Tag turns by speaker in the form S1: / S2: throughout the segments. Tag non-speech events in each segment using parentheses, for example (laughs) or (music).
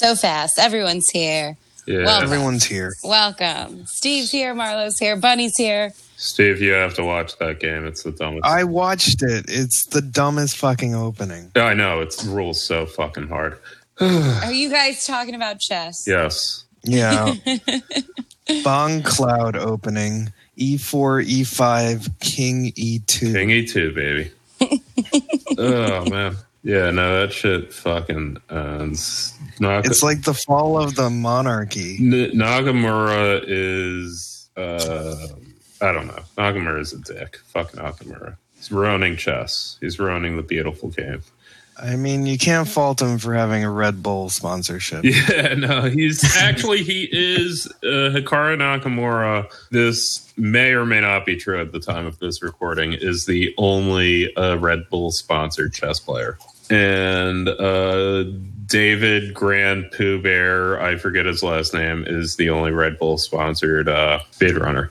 S1: So fast. Everyone's here.
S2: Yeah.
S1: Well-
S3: Everyone's here.
S1: Welcome. Steve's here. Marlo's here. Bunny's here.
S2: Steve, you have to watch that game. It's the dumbest.
S3: I watched it. It's the dumbest fucking opening.
S2: I know. It's rules so fucking hard.
S1: Are you guys talking about chess?
S2: Yes.
S3: Yeah. (laughs) Bongcloud opening. E E4, E5, King E2.
S2: King E2, baby. (laughs) oh, man. Yeah, no, that shit fucking ends. Naga-
S3: It's like the fall of the monarchy.
S2: N- Nagamura is. Uh, I don't know. Nagamura is a dick. Fuck Nagamura. He's ruining chess. He's ruining the beautiful game.
S3: I mean, you can't fault him for having a Red Bull sponsorship. (laughs)
S2: Yeah, no, he's actually he is uh, Hikaru Nakamura. This may or may not be true at the time of this recording. Is the only uh, Red Bull sponsored chess player, and uh, David GrandPOOBear, I forget his last name, is the only Red Bull sponsored uh, bid runner.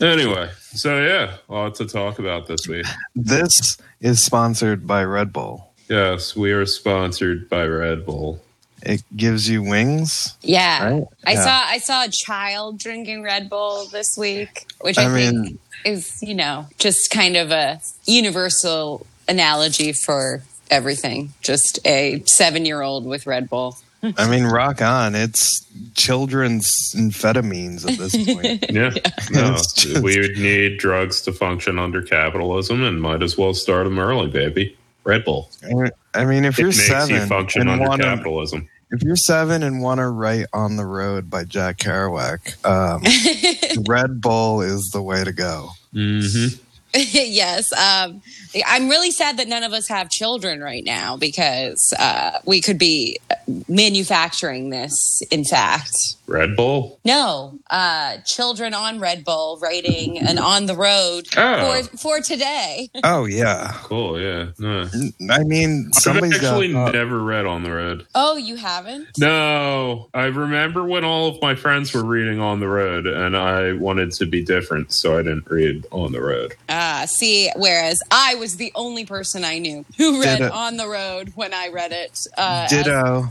S2: Anyway, so yeah, a lot to talk about this week.
S3: This is sponsored by Red Bull.
S2: Yes, we are sponsored by Red Bull.
S3: It gives you wings,
S1: Yeah.
S3: right?
S1: I
S3: Yeah.
S1: saw I saw a child drinking Red Bull this week, which I,
S3: I
S1: think
S3: mean-
S1: is, you know, just kind of a universal analogy for everything. Just a seven year old with Red Bull.
S3: I mean, rock on. It's children's amphetamines at this point. (laughs)
S2: Yeah, no,
S3: just-
S2: we would need drugs to function under capitalism, and might as well start them early, baby. Red Bull.
S3: I mean, if
S2: It
S3: you're
S2: makes
S3: seven
S2: you function
S3: and
S2: under
S3: want to,
S2: capitalism.
S3: if you're seven and want to write on the road by Jack Kerouac, um, (laughs) Red Bull is the way to go.
S2: Mm-hmm. (laughs)
S1: yes. Um, I'm really sad that none of us have children right now because uh, we could be manufacturing this, in fact.
S2: Red Bull.
S1: No, uh, children on Red Bull writing and on the road
S2: Oh.
S1: for, for today. (laughs)
S3: Oh yeah,
S2: Cool. Yeah. No.
S3: I mean,
S2: I've
S3: somebody's got.
S2: actually
S3: uh,
S2: never read on the road.
S1: Oh, you haven't?
S2: No, I remember when all of my friends were reading on the road, and I wanted to be different, so I didn't read on the road.
S1: Ah, see, whereas I was the only person I knew who read
S3: Ditto.
S1: on the road when I read it. Uh,
S3: Ditto.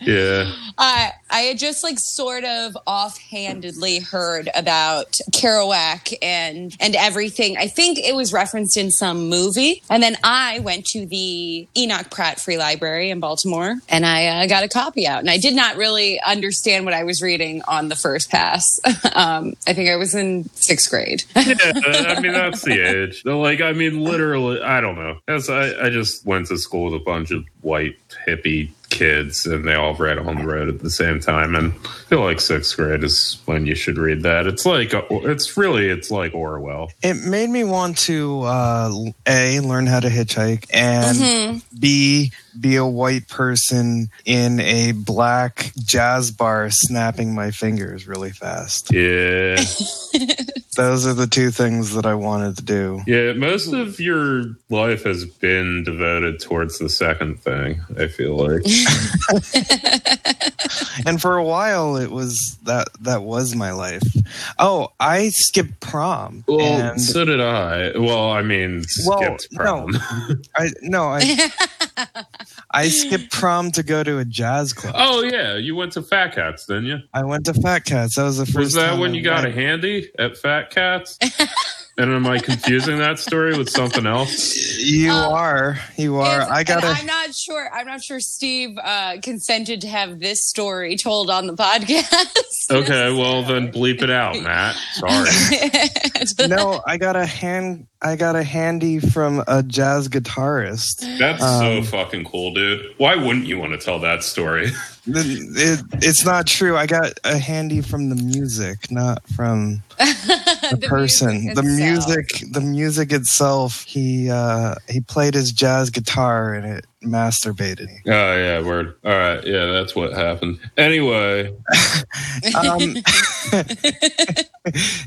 S2: Yeah. (laughs)
S1: I I had just like sort of offhandedly heard about Kerouac and and everything. I think it was referenced in some movie, and then I went to the Enoch Pratt Free Library in Baltimore, and I uh, got a copy out. And I did not really understand what I was reading on the first pass. (laughs) um, I think I was in sixth grade. (laughs)
S2: yeah, I mean that's the age. Like, I mean, literally, I don't know. As I, I just went to school with a bunch of white hippie kids, and they all read on the road at the same time. And I feel like sixth grade is when you should read that. It's like, it's really, it's like Orwell.
S3: It made me want to uh, a learn how to hitchhike and b be a white person in a black jazz bar snapping my fingers really fast.
S2: Yeah, (laughs)
S3: Those are the two things that I wanted to do.
S2: yeah. Most of your life has been devoted towards the second thing. I feel like. (laughs) (laughs)
S3: And for a while, it was that that was my life. Oh, I skipped prom,
S2: Well,
S3: and
S2: so did I. Well, I mean,
S3: Well,
S2: skipped
S3: no.
S2: prom.
S3: I no, I I skipped prom to go to a jazz club.
S2: oh yeah, you went to Fat Cats, didn't you?
S3: I went to Fat Cats. That was the first.
S2: Was that when
S3: I
S2: you got a handy at Fat Cats? (laughs) And am I confusing that story with something else?
S3: You
S1: Uh,
S3: are. You are. I gotta.
S1: I'm not sure. I'm not sure Steve uh, consented to have this story told on the podcast. (laughs)
S2: Okay, well then bleep it out, Matt. Sorry. (laughs)
S3: no, I got a hand. I got a handy from a jazz guitarist.
S2: That's
S3: Um,
S2: so fucking cool, dude. Why wouldn't you want to tell that story? (laughs)
S3: It, it's not true. I got a handy from the music, not from (laughs) the,
S1: The
S3: person.
S1: music
S3: the music, the music itself. He uh, he played his jazz guitar and it masturbated.
S2: Oh yeah, word. All right, yeah, that's what happened. Anyway, (laughs)
S3: Um, (laughs)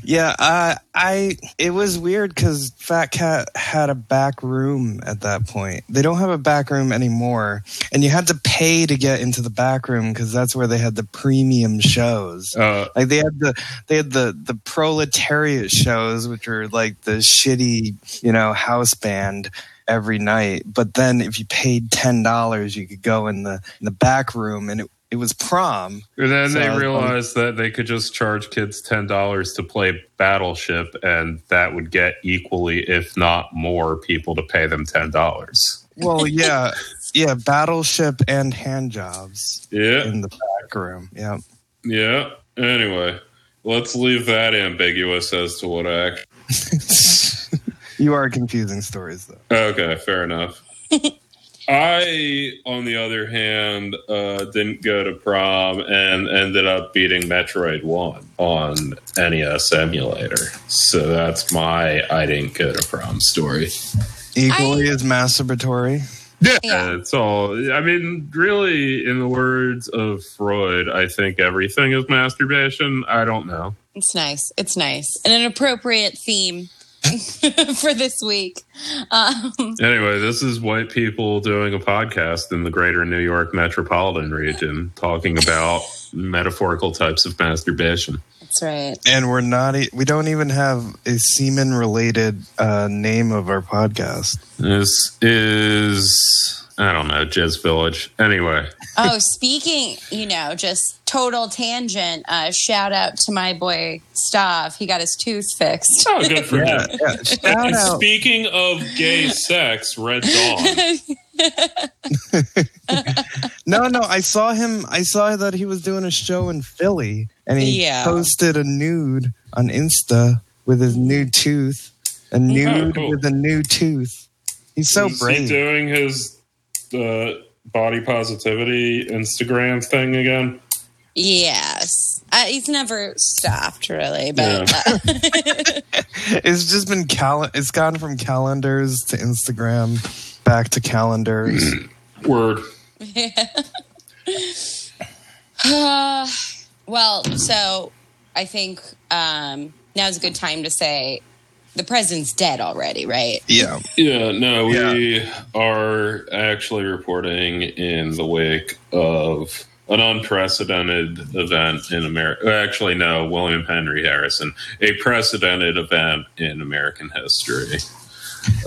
S3: yeah, uh, I. It was weird because Fat Cat had a back room at that point. They don't have a back room anymore, and you had to pay to get into the back room because that's where they had the premium shows.
S2: uh,
S3: Like they had the they had the the proletariat shows, which were like the shitty you know house band every night. But then if you paid ten dollars, you could go in the in the back room, and it it was prom.
S2: and then they
S3: So, um,
S2: realized that they could just charge kids ten dollars to play Battleship, and that would get equally, if not more, people to pay them ten dollars.
S3: Well, yeah, yeah, battleship and hand jobs
S2: Yeah,
S3: in the back room. Yeah.
S2: yeah. Anyway, let's leave that ambiguous as to what act. (laughs)
S3: you are confusing stories though. (laughs)
S2: Okay, fair enough. I, on the other hand, uh, didn't go to prom and ended up beating Metroid 1 on NES emulator. So that's my I didn't go to prom story.
S3: Equally as masturbatory.
S2: Yeah,
S1: Yeah.
S2: it's all. I mean, really, in the words of Freud, I think everything is masturbation. I don't know.
S1: It's nice. It's nice. And an appropriate theme (laughs) for this week. Um,
S2: Anyway, this is white people doing a podcast in the greater New York metropolitan region talking about (laughs) metaphorical types of masturbation.
S1: that's right.
S3: And we're not. E- we don't even have a semen-related uh, name of our podcast.
S2: This is, I don't know, Jizz Village. Anyway,
S1: Oh, speaking, you know, just total tangent. Uh, shout out to my boy Stav. He got his tooth fixed.
S2: oh, good for
S3: Yeah,
S2: him.
S3: yeah. Shout
S2: And
S3: out.
S2: speaking of gay sex, Red Dawn. (laughs)
S3: No, no. I saw him. I saw that he was doing a show in Philly, and he
S1: Yeah.
S3: posted a nude on Insta with his new tooth. A nude
S2: cool.
S3: with a new tooth. He's so
S2: is he
S3: brave.
S2: doing his uh, body positivity Instagram thing again?
S1: yes. Uh, he's never stopped, really. But uh, (laughs)
S3: It's just been cal. It's gone from calendars to Instagram, back to calendars.
S2: Word. (laughs)
S1: Uh, well, so I think um, now's a good time to say the president's dead already, right?
S3: yeah.
S2: Yeah, no, we are actually reporting in the wake of an unprecedented event in America. Uh, actually, no, William Henry Harrison, a precedented event in American history.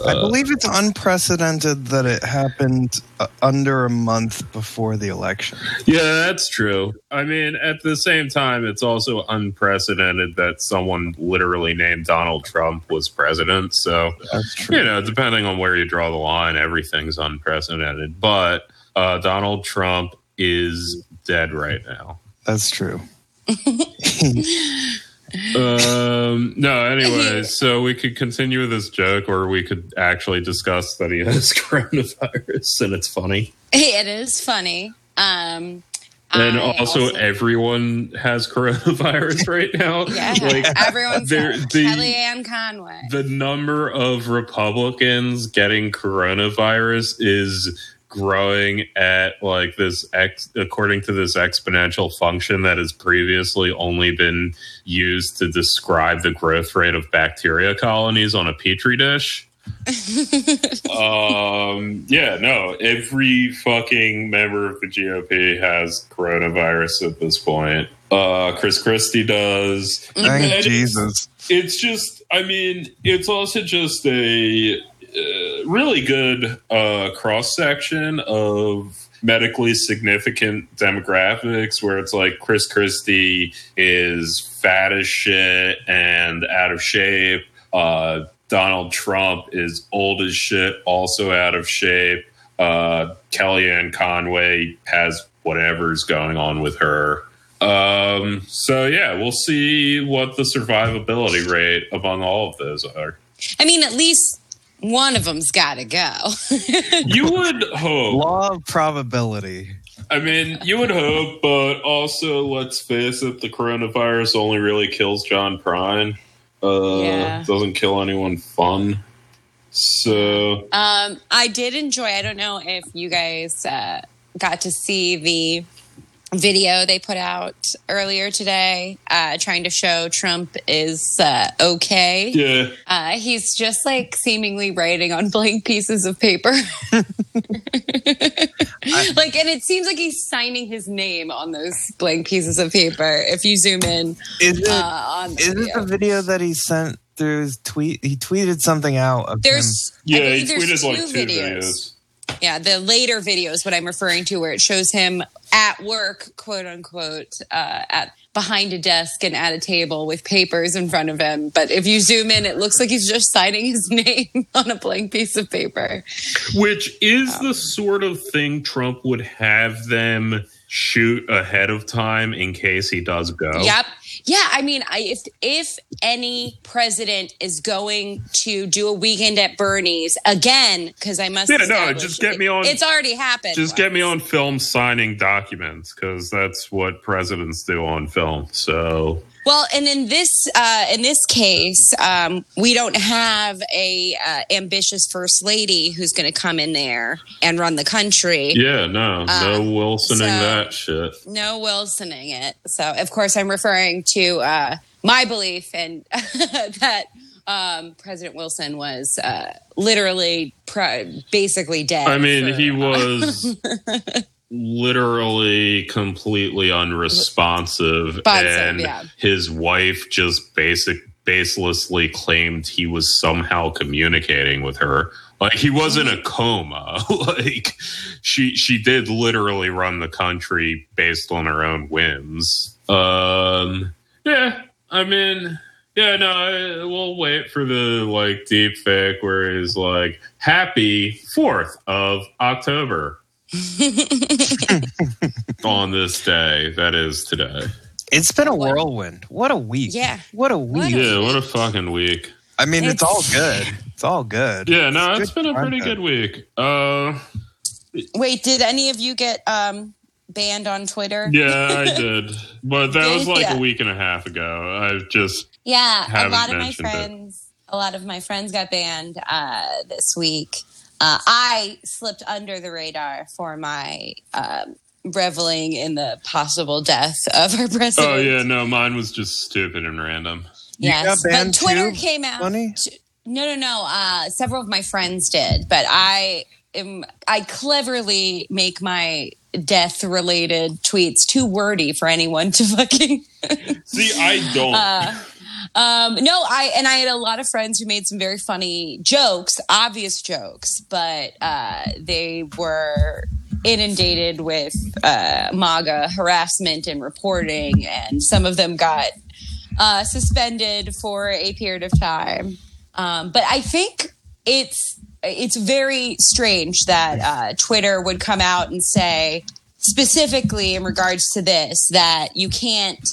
S3: I believe it's unprecedented that it happened uh, under a month before the election.
S2: Yeah, that's true. I mean, at the same time, it's also unprecedented that someone literally named Donald Trump was president. So,
S3: That's true.
S2: you know, depending on where you draw the line, everything's unprecedented. But uh, Donald Trump is dead right now.
S3: That's true. (laughs) (laughs)
S2: Um, no, anyway, so we could continue with this joke, or we could actually discuss that he has (laughs) coronavirus and it's funny.
S1: It is funny. Um,
S2: And
S1: I
S2: also, everyone has coronavirus (laughs) right now.
S1: yeah, (laughs)
S2: Like,
S1: everyone's
S2: the-
S1: Kellyanne Conway.
S2: the number of Republicans getting coronavirus is growing at like this ex according to this exponential function that has previously only been used to describe the growth rate of bacteria colonies on a petri dish. (laughs) um yeah no every fucking member of the gop has coronavirus at this point uh chris christie does
S3: Thank
S2: And it's-
S3: Jesus.
S2: it's just i mean it's also just a uh, really good uh, cross section of medically significant demographics where it's like chris christie is fat as shit and out of shape Uh, Donald Trump is old as shit, also out of shape. Uh, Kellyanne Conway has whatever's going on with her. Um, so yeah, we'll see what the survivability rate among all of those are.
S1: I mean, at least one of them's got to go. (laughs)
S2: You would hope.
S3: Law of probability.
S2: I mean, you would hope, but also let's face it, the coronavirus only really kills John Prine. Uh,
S1: Yeah.
S2: Doesn't kill anyone fun. So
S1: Um, I did enjoy. I don't know if you guys uh, got to see the video they put out earlier today, uh, trying to show Trump is uh, okay.
S2: yeah,
S1: Uh, he's just like seemingly writing on blank pieces of paper. (laughs) like, and it seems like he's signing his name on those blank pieces of paper. If you zoom in
S3: Is it?
S1: uh,
S3: is it
S1: video.
S3: the video that he sent through his tweet? He tweeted something out of him.
S1: there's I
S2: yeah. He tweeted like
S1: two
S2: two
S1: videos.
S2: videos.
S1: Yeah, the later video is what I'm referring to, where it shows him at work, quote unquote, uh, at behind a desk and at a table with papers in front of him. But if you zoom in, it looks like he's just signing his (laughs) name on a blank piece of paper.
S2: Which is the sort of thing Trump would have them shoot ahead of time in case he does go.
S1: Yep. Yeah, I mean, I, if if any president is going to do a weekend at Bernie's again, because I must,
S2: Yeah, no, just get me on-
S1: It's already happened.
S2: Just get me on film signing documents because that's what presidents do on film. So
S1: Well, and in this uh, in this case, um, we don't have a uh, ambitious first lady who's going to come in there and run the country.
S2: yeah, no, no Wilsoning
S1: so-
S2: that shit.
S1: No Wilsoning it. So, of course, I'm referring to uh, my belief and (laughs) that um, President Wilson was uh, literally pr- basically dead.
S2: I mean,
S1: for-
S2: he was (laughs) literally completely unresponsive,
S1: Responsive,
S2: and
S1: yeah.
S2: his wife just basic baselessly claimed he was somehow communicating with her. Like he was in a coma. (laughs) like she she did literally run the country based on her own whims. Um, yeah, I mean. Yeah, no, I- we'll wait for the like deep fake where he's like, "Happy Fourth of October." (laughs) on this day, that is today.
S3: It's been a
S1: What?
S3: whirlwind. What a week.
S1: Yeah.
S3: What a
S1: What
S3: week.
S2: Yeah, what a fucking week.
S3: I mean, it's,
S1: It's-
S3: all good. It's all good.
S2: Yeah, no,
S3: It's
S2: it's
S3: good
S2: been a pretty
S3: content.
S2: good week. Uh,
S1: Wait, did any of you get um, banned on Twitter?
S2: yeah, I did, but that was like (laughs)
S1: Yeah.
S2: a week and a half ago. I've just
S1: Yeah, a
S2: Haven't
S1: lot of my
S2: mentioned it.
S1: friends, a lot of my friends got banned uh, this week. Uh, I slipped under the radar for my um, reveling in the possible death of our (laughs) president.
S2: oh yeah, no, mine was just stupid and random.
S3: You
S1: yes,
S3: got banned
S1: but Twitter
S3: too,
S1: came out.
S3: Bunny?
S1: t- no, no, no. Uh, several of my friends did, but I am. I cleverly make my death-related tweets too wordy for anyone to (laughs) fucking
S2: See, I don't.
S1: Uh, Um, no, I and I had a lot of friends who made some very funny jokes, obvious jokes, but uh, they were inundated with uh, MAGA harassment and reporting, and some of them got uh, suspended for a period of time. Um, but I think it's it's very strange that uh, Twitter would come out and say specifically in regards to this that you can't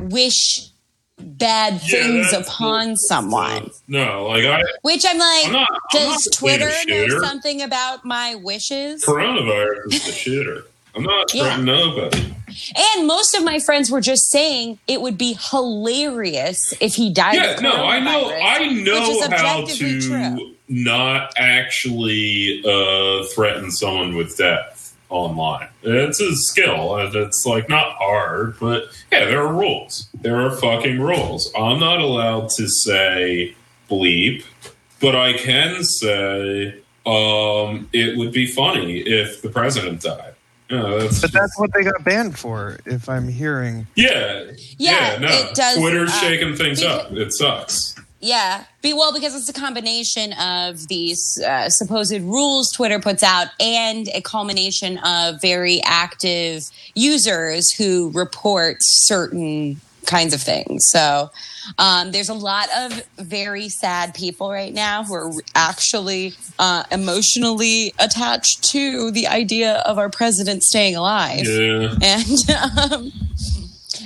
S1: wish bad
S2: Yeah,
S1: things upon
S2: bull-
S1: someone.
S2: No, like I
S1: Which I'm like,
S2: I'm not- I'm
S1: does Twitter know something about my wishes?
S2: coronavirus is the shooter. I'm not
S1: Yeah.
S2: threatening nobody.
S1: And most of my friends were just saying it would be hilarious if he died.
S2: Yeah, no, I know, I know how to
S1: true.
S2: not actually uh, threaten someone with death online. It's a skill, and it's like not hard, but yeah, there are rules. There are fucking rules. I'm not allowed to say bleep, but I can say um, it would be funny if the president died. Yeah, that's
S3: But that's what they got banned for, if I'm hearing.
S2: yeah,
S1: Yeah,
S2: no.
S1: it does,
S2: Twitter's
S1: uh,
S2: shaking things
S1: because-
S2: up. It sucks.
S1: Yeah, be well because it's a combination of these uh, supposed rules Twitter puts out and a culmination of very active users who report certain kinds of things. So um, there's a lot of very sad people right now who are actually uh, emotionally attached to the idea of our president staying alive.
S2: Yeah.
S1: And (laughs) um,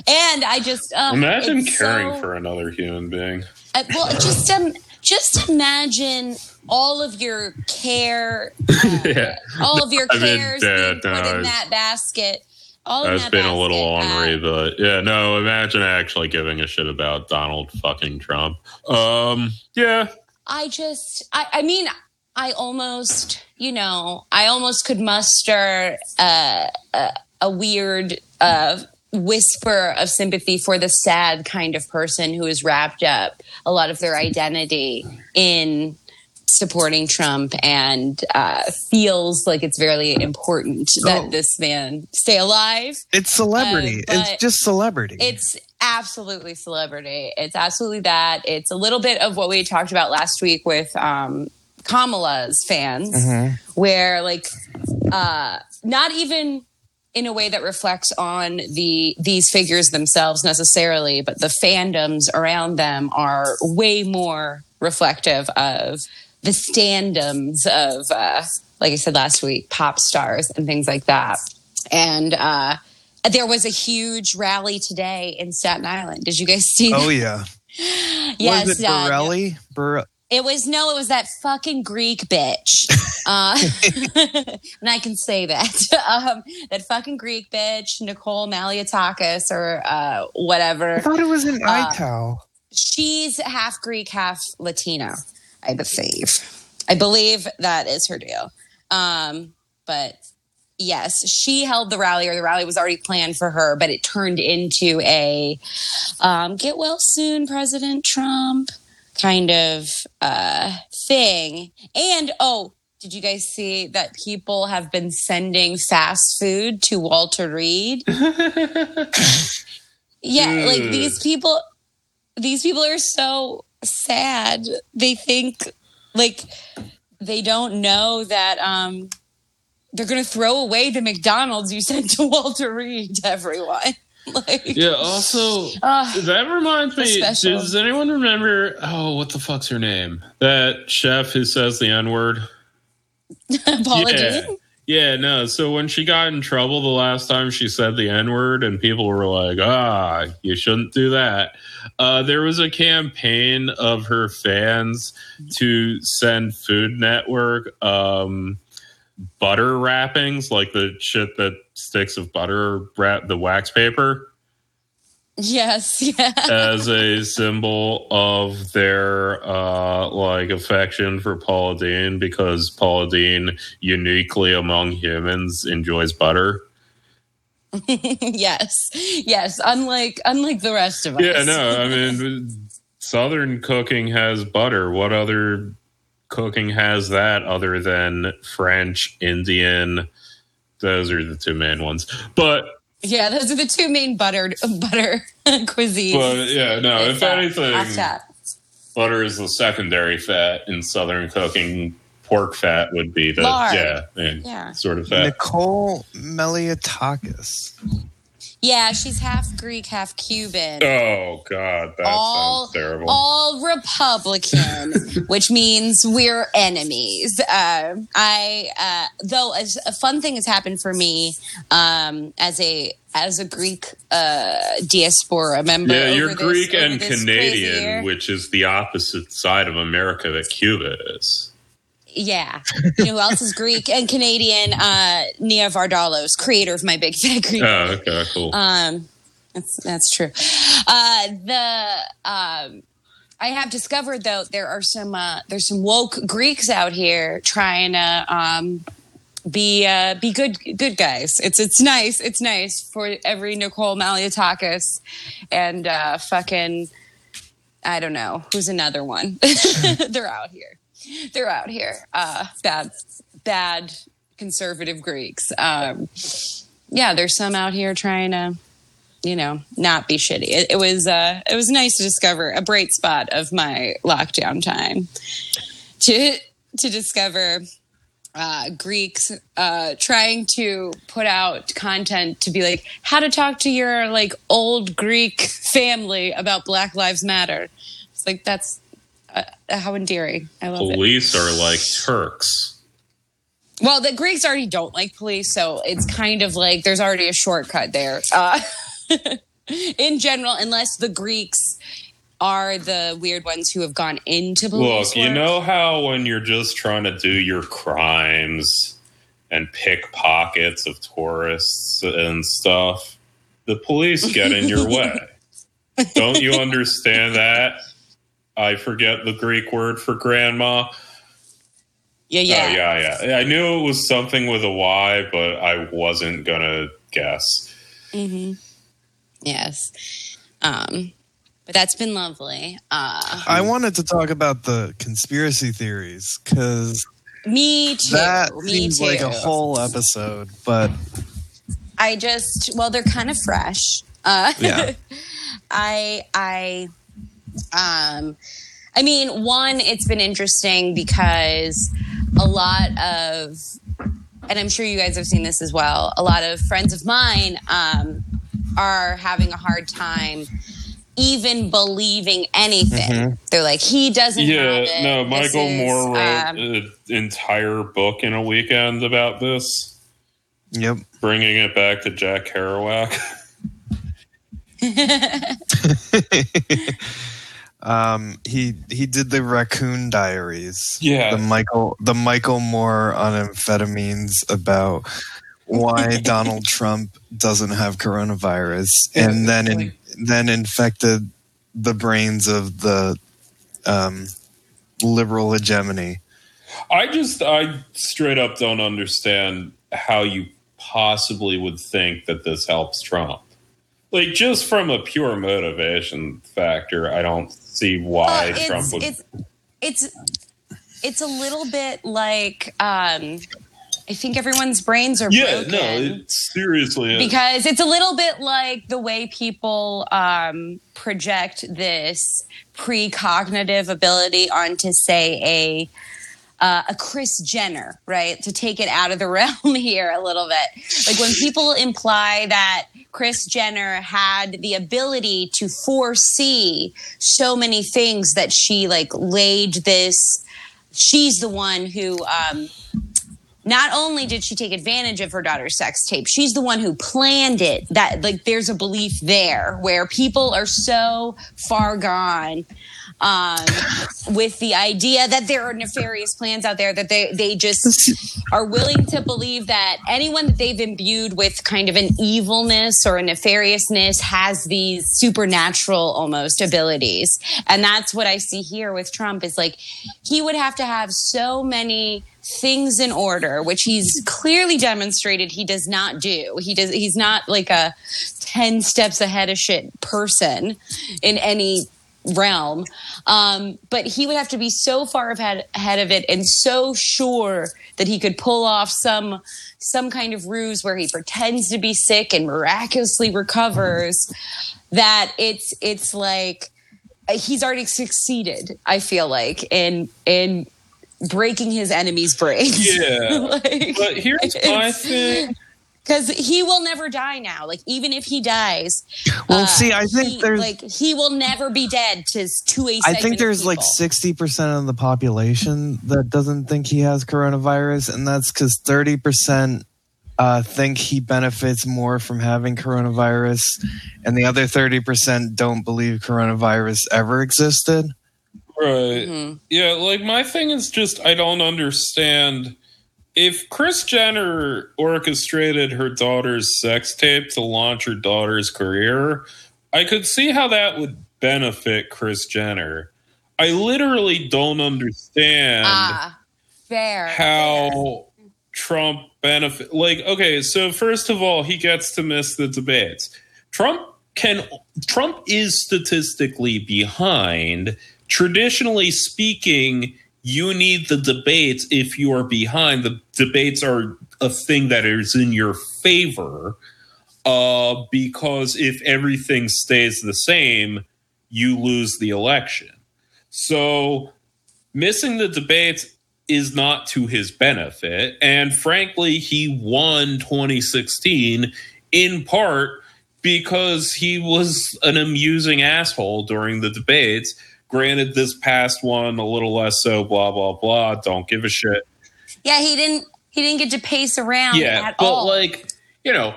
S1: and I just uh,
S2: Imagine caring
S1: so-
S2: for another human being.
S1: uh, well, just um, just imagine all of your care, (laughs) uh,
S2: yeah.
S1: all of your
S2: I mean,
S1: cares
S2: yeah,
S1: being put in that basket. All
S2: That's
S1: that
S2: been a little
S1: basket. Uh,
S2: ornery, but yeah, no, imagine actually giving a shit about Donald fucking Trump. Um, yeah.
S1: I just, I, I mean, I almost, you know, I almost could muster uh, a, a weird uh, whisper of sympathy for the sad kind of person who has wrapped up a lot of their identity in supporting Trump and uh, feels like it's very important that
S3: Oh.
S1: this man stay alive.
S3: It's celebrity.
S1: Uh,
S3: it's just celebrity.
S1: It's absolutely celebrity. It's absolutely that. It's a little bit of what we talked about last week with um, Kamala's fans, where like uh, not even in a way that reflects on the these figures themselves necessarily, but the fandoms around them are way more reflective of the standums of, uh, like I said last week, pop stars and things like that. And uh, there was a huge rally today in Staten Island. Did you guys see?
S3: oh
S1: that?
S3: yeah. (laughs)
S1: yes,
S3: Was it
S1: uh,
S3: Borelli? Bur-
S1: it was no, it was that fucking Greek bitch. (laughs) Uh, (laughs) and I can say that. (laughs) Um, that fucking Greek bitch, Nicole Malliotakis or uh, whatever.
S3: I thought it was an
S1: Uh. She's half Greek, half Latino, I believe. I believe that is her deal. Um, but yes, she held the rally, or the rally was already planned for her, but it turned into a um, get well soon, President Trump kind of uh, thing. And oh, did you guys see that people have been sending fast food to Walter Reed? (laughs) yeah, like these people, these people are so sad. They think like they don't know that um they're gonna throw away the McDonald's you sent to (laughs) Walter Reed everyone. (laughs) like
S2: Yeah, also,
S1: uh,
S2: that reminds me.
S1: Special.
S2: Does anyone remember? Oh, what the fuck's her name? That chef who says the N word? (laughs)
S1: Paula
S2: yeah. Yeah, no. So when she got in trouble the last time she said the N word, and people were like, ah, you shouldn't do that. Uh, there was a campaign of her fans to send Food Network um, butter wrappings, like the shit that sticks of butter wrap the wax paper.
S1: Yes, (laughs) yeah.
S2: as a symbol of their uh like affection for Paula Deen because Paula Deen uniquely among humans enjoys butter. (laughs)
S1: yes. Yes. Unlike unlike the rest of us.
S2: Yeah, no, I mean (laughs) southern cooking has butter. What other cooking has that other than French, Indian? Those are the two main ones. But
S1: Yeah, those are the two main buttered butter (laughs) cuisines.
S2: but yeah, no, if
S1: It's, uh,
S2: anything
S1: off top.
S2: butter is the secondary fat in southern cooking. Pork fat would be the
S1: Lard.
S2: yeah, yeah,
S1: Yeah.
S2: sort of fat.
S3: Nicole Malliotakis.
S1: Yeah, she's half Greek, half Cuban.
S2: Oh God, that
S1: all,
S2: sounds terrible.
S1: all Republican, (laughs) which means we're enemies. Uh, I uh, though as a fun thing has happened for me um, as a as a Greek uh, diaspora member.
S2: yeah, you're
S1: this-
S2: Greek and Canadian, which is the opposite side of America that Cuba is.
S1: Yeah. You know who else is Greek and Canadian? Uh, Nia Vardalos, creator of My Big (laughs) Fat Greek
S2: Oh, okay, cool.
S1: Um, that's that's true. Uh, the um, I have discovered though there are some uh, there's some woke Greeks out here trying to um, be uh, be good good guys. It's it's nice. It's nice for every Nicole Malliotakis and uh, fucking I don't know who's another one. (laughs) They're out here. They're out here. Uh, bad bad conservative Greeks. Um, yeah, there's some out here trying to, you know, not be shitty. It, it was uh, it was nice to discover a bright spot of my lockdown time to to discover uh, Greeks uh, trying to put out content to be like how to talk to your like old Greek family about Black Lives Matter. It's like that's how endearing. I love it.
S2: Police are like Turks.
S1: Well, the Greeks already don't like police, so it's kind of like there's already a shortcut there. Uh, (laughs) in general, unless the Greeks are the weird ones who have gone into police.
S2: Look, you know how when you're just trying to do your crimes and pick pockets of tourists and stuff, the police get in your (laughs) way. Don't you understand that? I forget the Greek word for grandma.
S1: yeah,
S2: Oh,
S1: yeah.
S2: yeah, yeah. I knew it was something with a Y, but I wasn't gonna guess. Mm-hmm.
S1: Yes. Um, but that's been lovely. Uh,
S3: I wanted to talk about the conspiracy theories because
S1: me too.
S3: that
S1: me
S3: seems
S1: too.
S3: like a whole episode. But
S1: I just well, they're kind of fresh. Uh,
S3: Yeah. (laughs)
S1: I I um I mean, one, it's been interesting because a lot of and I'm sure you guys have seen this as well. A lot of friends of mine um, are having a hard time even believing anything. They're like, he doesn't. have
S2: Yeah,
S1: it.
S2: no, Michael
S1: is,
S2: Moore wrote
S1: um,
S2: an entire book in a weekend about this,
S3: yep,
S2: bringing it back to Jack Kerouac. (laughs) (laughs) (laughs)
S3: um, he he did the Raccoon Diaries.
S2: Yeah.
S3: the Michael the Michael Moore on amphetamines about why (laughs) Donald Trump doesn't have coronavirus, and then in, then infected the brains of the um, liberal hegemony.
S2: I just, I straight up don't understand how you possibly would think that this helps Trump. Like, just from a pure motivation factor, I don't see why
S1: Well,
S2: Trump
S1: it's,
S2: would.
S1: it's it's it's a little bit like um, I think everyone's brains are
S2: yeah,
S1: broken
S2: no, it seriously is.
S1: because it's a little bit like the way people um, project this precognitive ability onto say a uh, a Kris Jenner, right? To take it out of the (laughs) realm here a little bit. Like when people imply that Kris Jenner had the ability to foresee so many things that she like laid this, she's the one who, um, not only did she take advantage of her daughter's sex tape, she's the one who planned it. That like there's a belief there where people are so far gone um, with the idea that there are nefarious plans out there that they they just are willing to believe that anyone that they've imbued with kind of an evilness or a nefariousness has these supernatural almost abilities. And that's what i see here with trump is like he would have to have so many things in order which he's clearly demonstrated he does not do. He does he's not like a 10 steps ahead of shit person in any realm. Um, but he would have to be so far ahead, ahead of it and so sure that he could pull off some some kind of ruse where he pretends to be sick and miraculously recovers that it's it's like he's already succeeded i feel like in in breaking his enemy's brains
S2: Yeah. (laughs)
S1: like,
S2: But here's my thing.
S1: Because he will never die now like even if he dies
S3: Well,
S1: uh,
S3: see, I think
S1: he-
S3: there's
S1: like he will never be dead to to a.
S3: I
S1: segment
S3: I
S1: think
S3: there's like sixty percent of the population that doesn't think he has coronavirus, and that's because thirty percent uh, think he benefits more from having coronavirus, and the other thirty percent don't believe coronavirus ever existed.
S2: Right.
S1: Mhm.
S2: Yeah, like my thing is just I don't understand if Kris Jenner orchestrated her daughter's sex tape to launch her daughter's career, I could see how that would benefit Kris Jenner. I literally don't understand
S1: Ah, fair. fair.
S2: how Trump benefit like okay, so first of all, he gets to miss the debates. Trump can Trump is statistically behind. Traditionally speaking, you need the debates if you are behind. The debates are a thing that is in your favor. Uh, because if everything stays the same, you lose the election. So missing the debates is not to his benefit. And frankly, he won 2016 in part because he was an amusing asshole during the debates. Granted, this past one a little less so, blah, blah, blah. Don't give a shit.
S1: Yeah, he didn't he didn't get to pace around
S2: Yeah, but
S1: all.
S2: like, you know,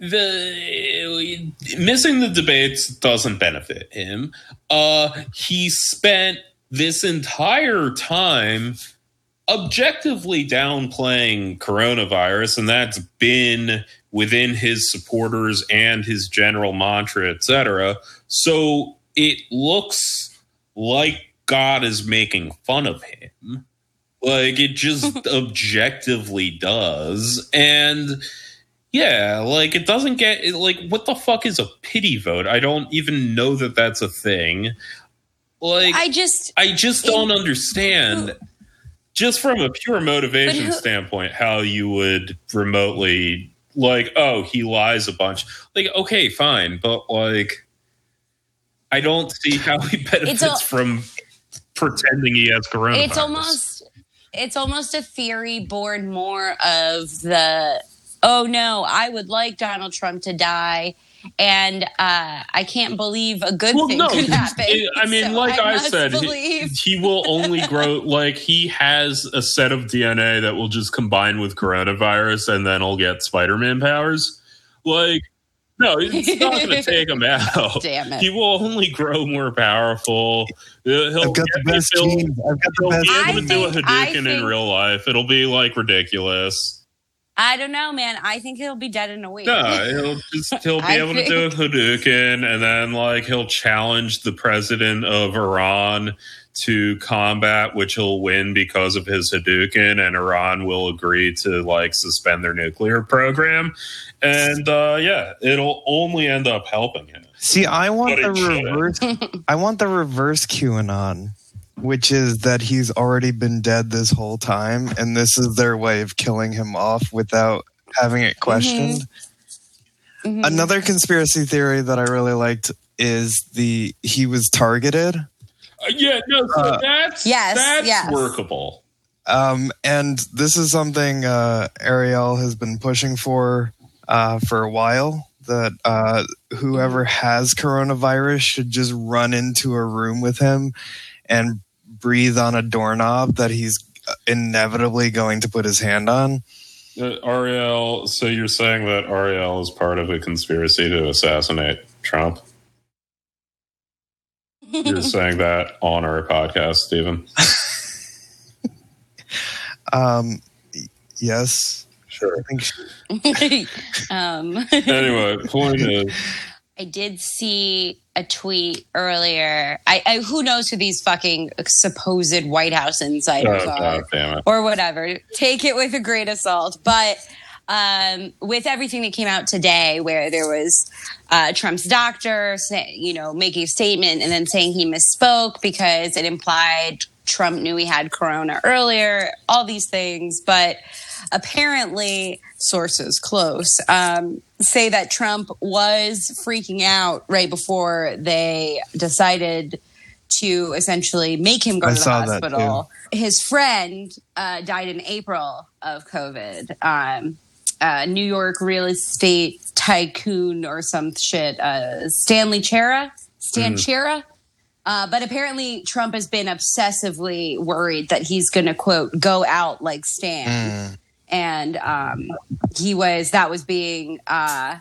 S2: the missing the debates doesn't benefit him. Uh he spent this entire time objectively downplaying coronavirus and that's been within his supporters and his general mantra etc so it looks like god is making fun of him like it just (laughs) objectively does. And yeah like it doesn't get like what the fuck is a pity vote? I don't even know that that's a thing. Like
S1: I just
S2: I just don't understand, just from a pure motivation
S1: who-
S2: standpoint, how you would remotely like, oh, he lies a bunch. Like, okay, fine, but like, I don't see how he (laughs) benefits
S1: al-
S2: from pretending he has coronavirus.
S1: it's almost it's almost a theory born more of the oh no i would like donald trump to die and uh, i can't believe a good
S2: well,
S1: thing
S2: no,
S1: could happen
S2: it- I mean, (laughs)
S1: So
S2: like I,
S1: must
S2: said, he, he will only grow. (laughs) like he has a set of DNA that will just combine with coronavirus, and then he'll get Spider-Man powers. Like, no, it's not going (laughs) to take him out.
S1: Damn it.
S2: He will only grow more powerful. Uh, He'll,
S3: I've got the best
S2: he'll-
S3: genes. I've got the
S2: He'll
S3: best.
S2: be
S1: I
S2: able to do a
S1: think-
S2: Hadouken in real life. It'll be like ridiculous.
S1: i don't know man i think he'll be dead in a week
S2: No, he'll just (laughs) he'll be
S1: I
S2: able to do a Hadouken, and then like he'll challenge the president of Iran to combat, which he'll win because of his Hadouken, and Iran will agree to like suspend their nuclear program, and uh, yeah, it'll only end up helping him.
S3: See, I want
S2: But
S3: the
S2: it shouldn't.
S3: reverse. I want the reverse QAnon, which is that he's already been dead this whole time, and this is their way of killing him off without having it questioned.
S1: Mhm.
S3: Another conspiracy theory that I really liked is the he was targeted.
S2: Uh, yeah, no, so
S3: Uh,
S2: that's
S1: Yes,
S2: that's
S1: yes.
S2: workable.
S3: Um, and this is something uh, Ariel has been pushing for uh, for a while. That uh, whoever has coronavirus should just run into a room with him and breathe on a doorknob that he's inevitably going to put his hand on.
S2: Uh, Ariel, so you're saying that Ariel is part of a conspiracy to assassinate Trump? You're (laughs) saying that on our podcast, Stephen? (laughs)
S3: Um, yes,
S2: Sure.
S3: I think she- (laughs)
S1: um,
S2: Anyway, point is,
S1: I did see a tweet earlier. I, I who knows who these fucking supposed White House
S2: oh,
S1: insiders are
S2: God damn it.
S1: or whatever. Take it with a grain of salt. But um, with everything that came out today, where there was uh, Trump's doctor, say, you know, making a statement and then saying he misspoke because it implied Trump knew he had corona earlier. All these things, but apparently sources close um, say that Trump was freaking out right before they decided to essentially make him go
S3: I
S1: to the hospital. His friend uh, died in April of COVID. Um, uh, New York real estate tycoon or some shit, uh, Stanley Chera, Stan Chera. Uh, but apparently, Trump has been obsessively worried that he's going to quote go out like Stan, and um, he was that was being uh,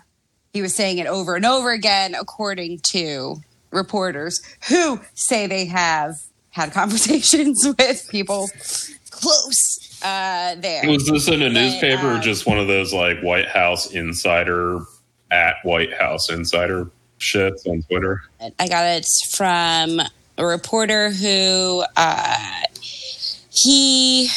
S1: he was saying it over and over again, according to reporters who say they have had conversations (laughs) with people close uh, there.
S2: Was this in a
S1: But,
S2: newspaper or
S1: um,
S2: just one of those like White House insider at White House insider shits on Twitter?
S1: I got it from a reporter who uh, he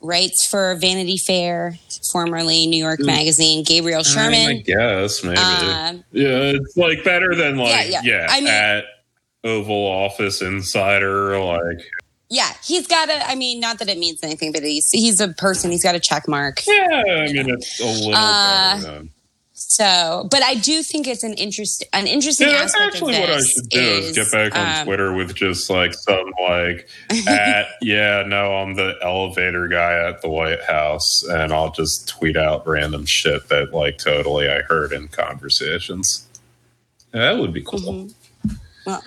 S1: writes for Vanity Fair, formerly New York Magazine. Gabriel Sherman.
S2: I
S1: Sherman.
S2: guess maybe.
S1: Um,
S2: yeah, it's like better than like
S1: Yeah,
S2: yeah,
S1: yeah. I mean-
S2: at Oval Office Insider. Like
S1: yeah, he's got a. I mean, not that it means anything, but he's he's a person. He's got a check mark.
S2: yeah, I mean it's a little
S1: Uh,
S2: better than
S1: So, but I do think it's an interest, an interesting
S2: Yeah, that's
S1: aspect
S2: actually what I should do is, get back on
S1: um,
S2: Twitter with just like some like at (laughs) yeah, no, I'm the elevator guy at the White House, and I'll just tweet out random shit that like totally I heard in conversations. Yeah, that would be cool.
S1: Mm-hmm. Well,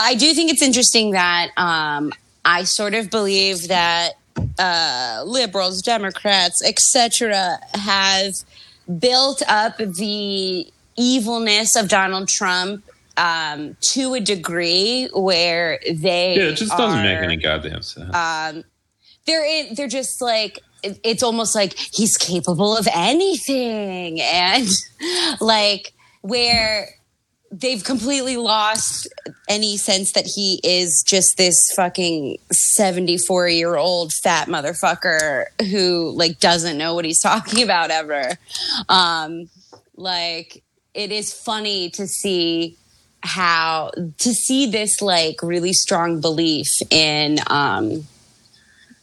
S1: I do think it's interesting that um, I sort of believe that uh, liberals, Democrats, etc., have built up the evilness of Donald Trump um, to a degree where they
S2: Yeah, it just doesn't make any goddamn sense.
S1: um, they're in, they're just like it- it's almost like he's capable of anything (laughs) and like where they've completely lost any sense that he is just this fucking 74 year old fat motherfucker who like doesn't know what he's (laughs) talking about ever. Um like it is funny to see how to see this like really strong belief in um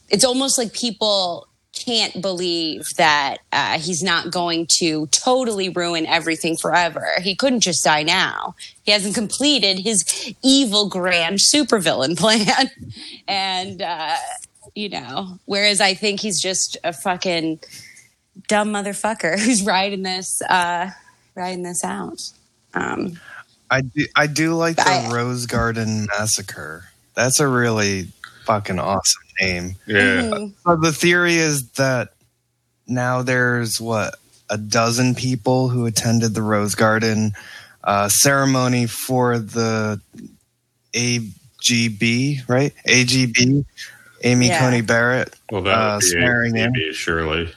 S1: it's almost like people can't believe that uh, he's not going to totally ruin everything forever. He couldn't just die now. He hasn't completed his evil grand supervillain (laughs) plan. and, uh, you know, whereas I think he's just a fucking dumb motherfucker (laughs) who's riding this, uh, riding this out. Um,
S3: I do, I do like the
S1: I-
S3: Rose Garden Massacre. That's a really fucking awesome name.
S2: yeah.
S1: mhm.
S3: So the theory is that now there's what a dozen people who attended the Rose Garden uh, ceremony for the AGB, right? AGB, Amy
S1: Yeah.
S3: Coney Barrett,
S2: Well, that
S3: uh,
S2: would be
S3: swearing in.
S2: ACB, surely.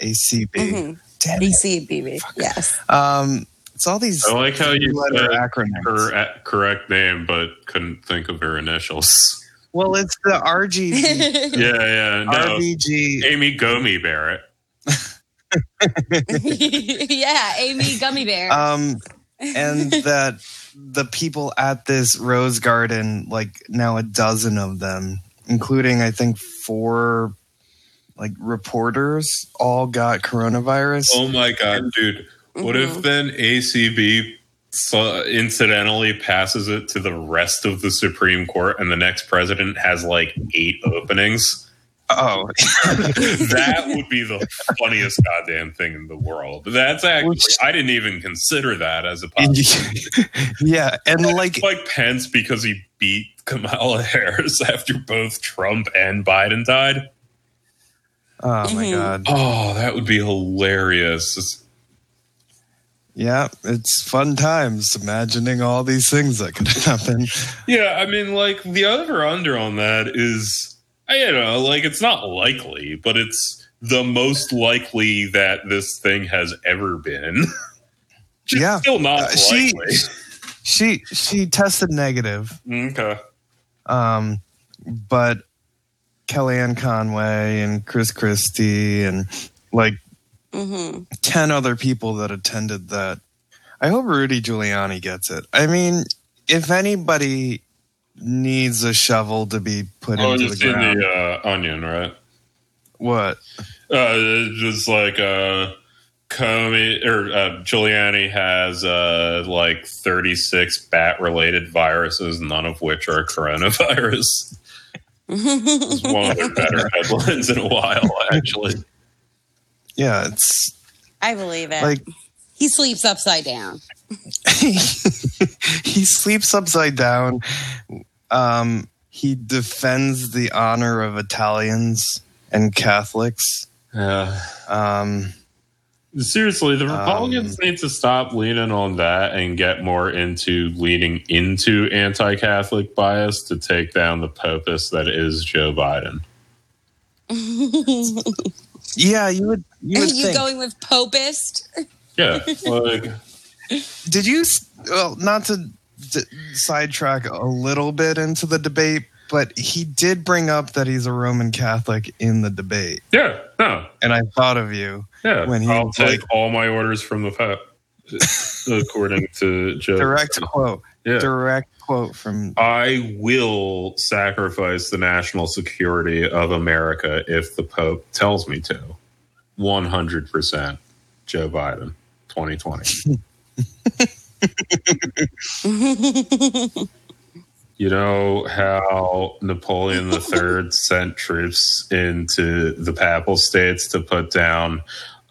S3: ACB.
S1: Mhm.
S3: Damn
S1: Yes.
S3: Um, it's all these
S2: I like how you
S3: letter
S2: said
S3: acronyms.
S2: her a- correct name, but couldn't think of her initials.
S3: Well, it's the RGB, (laughs)
S2: Yeah, yeah. No,
S3: RBG.
S2: Amy Gummy Barrett. (laughs)
S1: yeah, Amy Gummy Bear.
S3: Um, and (laughs) that the people at this rose garden, like now a dozen of them, including I think four like reporters, all got coronavirus.
S2: Oh my god, dude! What
S1: Mm-hmm.
S2: if then ACB so incidentally passes it to the rest of the Supreme Court, and the next president has like eight openings?
S3: Oh, (laughs)
S2: that would be the funniest goddamn thing in the world. That's actually
S3: Which-
S2: I didn't even consider that as a possibility. (laughs)
S3: yeah, and like
S2: like Pence because he beat Kamala (laughs) Harris after both Trump and Biden died.
S3: oh my
S1: Mhm.
S3: god,
S2: Oh, that would be hilarious.
S3: Yeah, it's fun times imagining all these things that could (laughs) happen.
S2: Yeah, I mean, like the over under on that is, I you know, like it's not likely, but it's the most likely that this thing has ever been. (laughs) Just
S3: Yeah.
S2: still not
S3: Uh, she-
S2: likely.
S3: She she tested negative,
S2: okay.
S3: um, but Kellyanne Conway and Chris Christie and like
S1: hmm
S3: 10 other people that attended that. I hope Rudy Giuliani gets it. I mean, if anybody needs a shovel to be put
S2: Oh,
S3: into
S2: just
S3: the
S2: in
S3: ground,
S2: the uh, onion, right?
S3: what?
S2: Uh, just like uh, Comey or uh, Giuliani has uh, like 36 bat related viruses, none of which are coronavirus. (laughs) It's one of their better headlines in a while, actually.
S3: Yeah, it's
S1: I believe it.
S3: like
S1: he sleeps upside down. (laughs)
S3: he sleeps upside down. Um, he defends the honor of Italians and Catholics.
S2: Yeah.
S3: Um,
S2: Seriously, the Republicans need to stop leaning on that and get more into leaning into anti Catholic bias to take down the popist that is Joe Biden. (laughs)
S3: yeah, you would. You
S1: Are (laughs) you
S3: think.
S1: going with popist? (laughs)
S2: Yeah. Like,
S3: Did you? Well, not to d- sidetrack a little bit into the debate, but he did bring up that he's a Roman Catholic in the debate,
S2: yeah, no.
S3: and I thought of you.
S2: Yeah.
S3: When he
S2: I'll take
S3: like-
S2: all my orders from the Pope, according to (laughs) Joe.
S3: Direct quote.
S2: Yeah.
S3: Direct quote from.
S2: I will sacrifice the national security of America if the Pope tells me to. 100%. Joe Biden, 2020. (laughs) you know how Napoleon III (laughs) sent troops into the Papal States to put down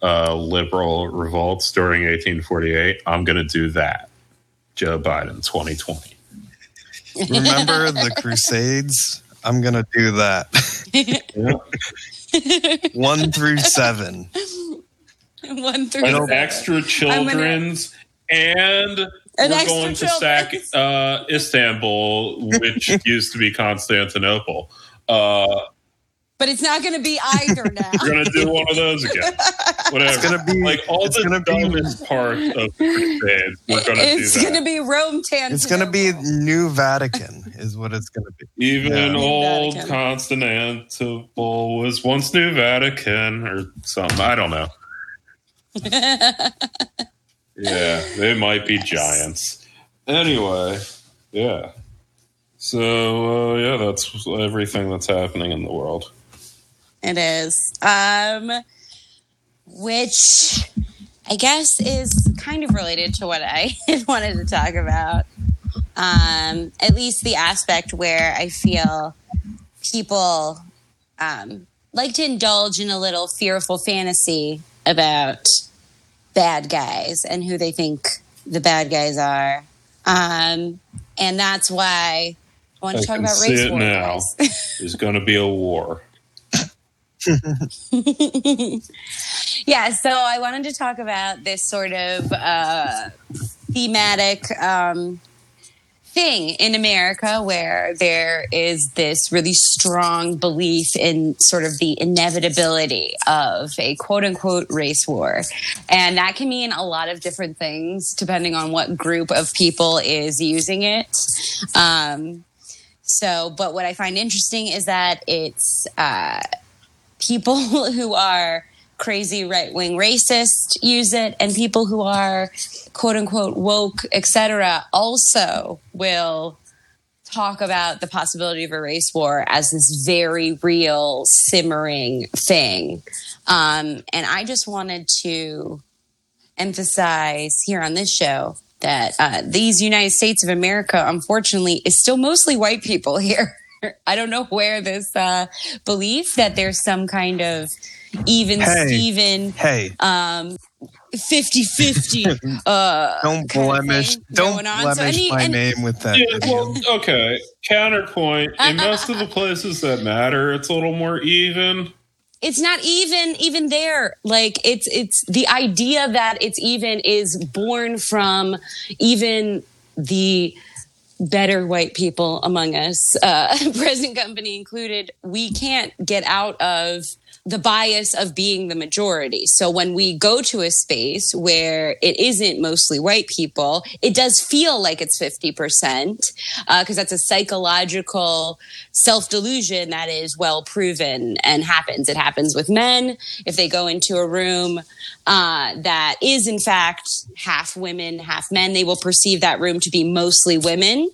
S2: uh, liberal revolts during 1848? I'm going to do that. Joe Biden, 2020.
S3: Remember the Crusades? I'm gonna do that. (laughs) One through seven.
S1: One through
S2: And
S1: seven.
S2: extra children's, and
S1: An
S2: we're going to sack uh, Istanbul, which (laughs) used to be Constantinople. Uh,
S1: but it's not going to be (laughs) either now.
S2: we're going to do one of those again. (laughs) Whatever.
S3: It's gonna be-
S2: like all the
S3: gonna be-
S2: part of (laughs) Crusades. We're going to do
S1: it's going to be Rome Tan.
S3: It's gonna be New Vatican, is what it's gonna be.
S2: Even
S3: Yeah.
S2: Old
S1: Vatican.
S2: Constantinople was once New Vatican or something. I don't know. yeah, they might be giants. Anyway, yeah. So uh, yeah, that's everything that's happening in the world.
S1: It is. Um, which I guess is kind of related to what I (laughs) wanted to talk about. Um, at least the aspect where I feel people um, like to indulge in a little fearful fantasy about bad guys and who they think the bad guys are. Um, and that's why I want
S2: I
S1: to talk
S2: can
S1: about
S2: see
S1: race
S2: it
S1: war.
S2: now. (laughs) There's going to be a war. (laughs)
S1: yeah, so I wanted to talk about this sort of uh, thematic um, thing in America where there is this really strong belief in sort of the inevitability of a quote unquote race war. And that can mean a lot of different things depending on what group of people is using it. Um, so, but what I find interesting is that it's uh, people (laughs) who are crazy right wing racist use it, and people who are quote unquote woke, etc., also will talk about the possibility of a race war as this very real, simmering thing. Um, and I just wanted to emphasize here on this show that uh, these United States of America, unfortunately, is still mostly white people (laughs) here. I don't know where this uh, belief that there's some kind of even
S3: Hey.
S1: Steven
S3: Hey,
S1: um 50 50 (laughs) uh
S3: don't blemish, don't
S1: going on. So
S3: blemish
S1: any-
S3: my
S1: and-
S3: name with that.
S2: Yeah, well, okay. Counterpoint. In (laughs) most of the places that matter, it's a little more even.
S1: it's not even even there like it's it's the idea that it's even is born from even the better white people among us uh (laughs) present company included we can't get out of the bias of being the majority. So when we go to a space where it isn't mostly white people, it does feel like it's 50%, because that's a psychological self delusion that is well proven and happens. It happens with men. If they go into a room uh, that is, in fact, half women, half men, they will perceive that room to be mostly women.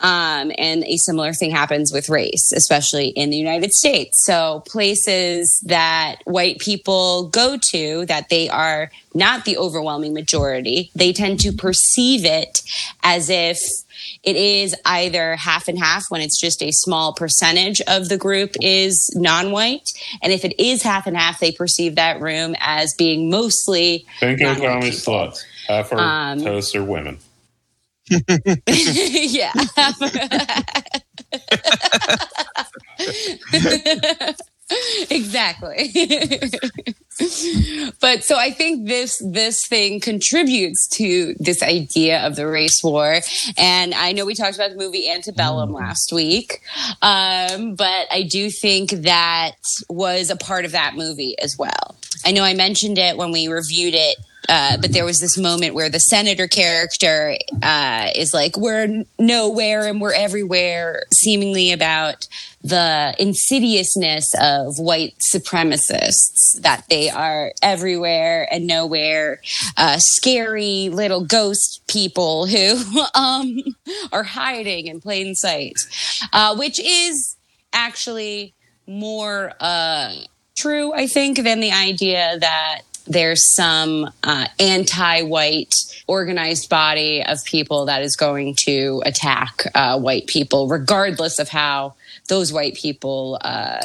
S1: Um, and a similar thing happens with race, especially in the United States. So, places that white people go to that they are not the overwhelming majority, they tend to perceive it as if it is either half and half when it's just a small percentage of the group is non white. And if it is half and half, they perceive that room as being mostly
S2: Think of commie sluts. Half our
S1: Um,
S2: hosts are women. (laughs)
S1: yeah. (laughs) exactly. but so I think this this thing contributes to this idea of the race war. And I know we talked about the movie Antebellum last week, um, but I do think that was a part of that movie as well. I know I mentioned it when we reviewed it uh, but there was this moment where the senator character uh, is like, "We're nowhere and we're everywhere," seemingly about the insidiousness of white supremacists that they are everywhere and nowhere, uh, scary little ghost people who (laughs) um, are hiding in plain sight, uh, which is actually more. Uh, true, I think, than the idea that there's some uh, anti-white organized body of people that is going to attack uh, white people, regardless of how those white people uh,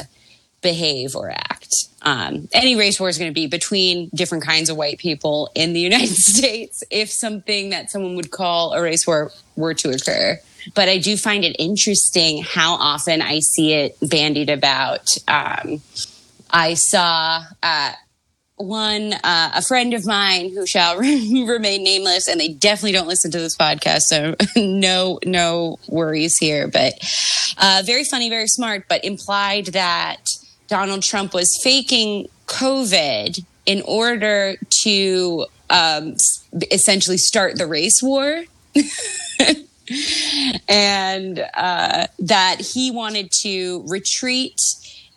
S1: behave or act. Um, any race war is going to be between different kinds of white people in the (laughs) United States if something that someone would call a race war were to occur. But I do find it interesting how often I see it bandied about. Um, I saw uh, one uh, a friend of mine who shall (laughs) remain nameless and they definitely don't listen to this podcast so (laughs) no no worries here. But uh, very funny very smart but implied that donald trump was faking covid in order to um, essentially start the race war. (laughs) And uh, that he wanted to retreat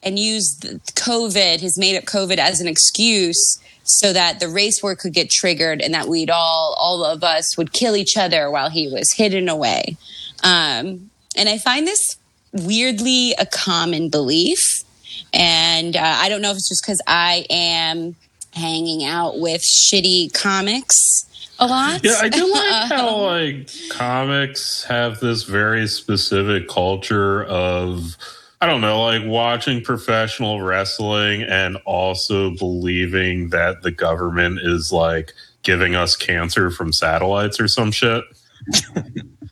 S1: and use COVID, his made up COVID, as an excuse so that the race war could get triggered and that we'd all, all of us would kill each other while he was hidden away. Um, and I find this weirdly a common belief. And uh, I don't know if it's just because I am hanging out with shitty comics a lot.
S2: Yeah, I do (laughs) like how like comics have this very specific culture of I don't know, like watching professional wrestling and also believing that the government is like giving us cancer from satellites or some shit. (laughs)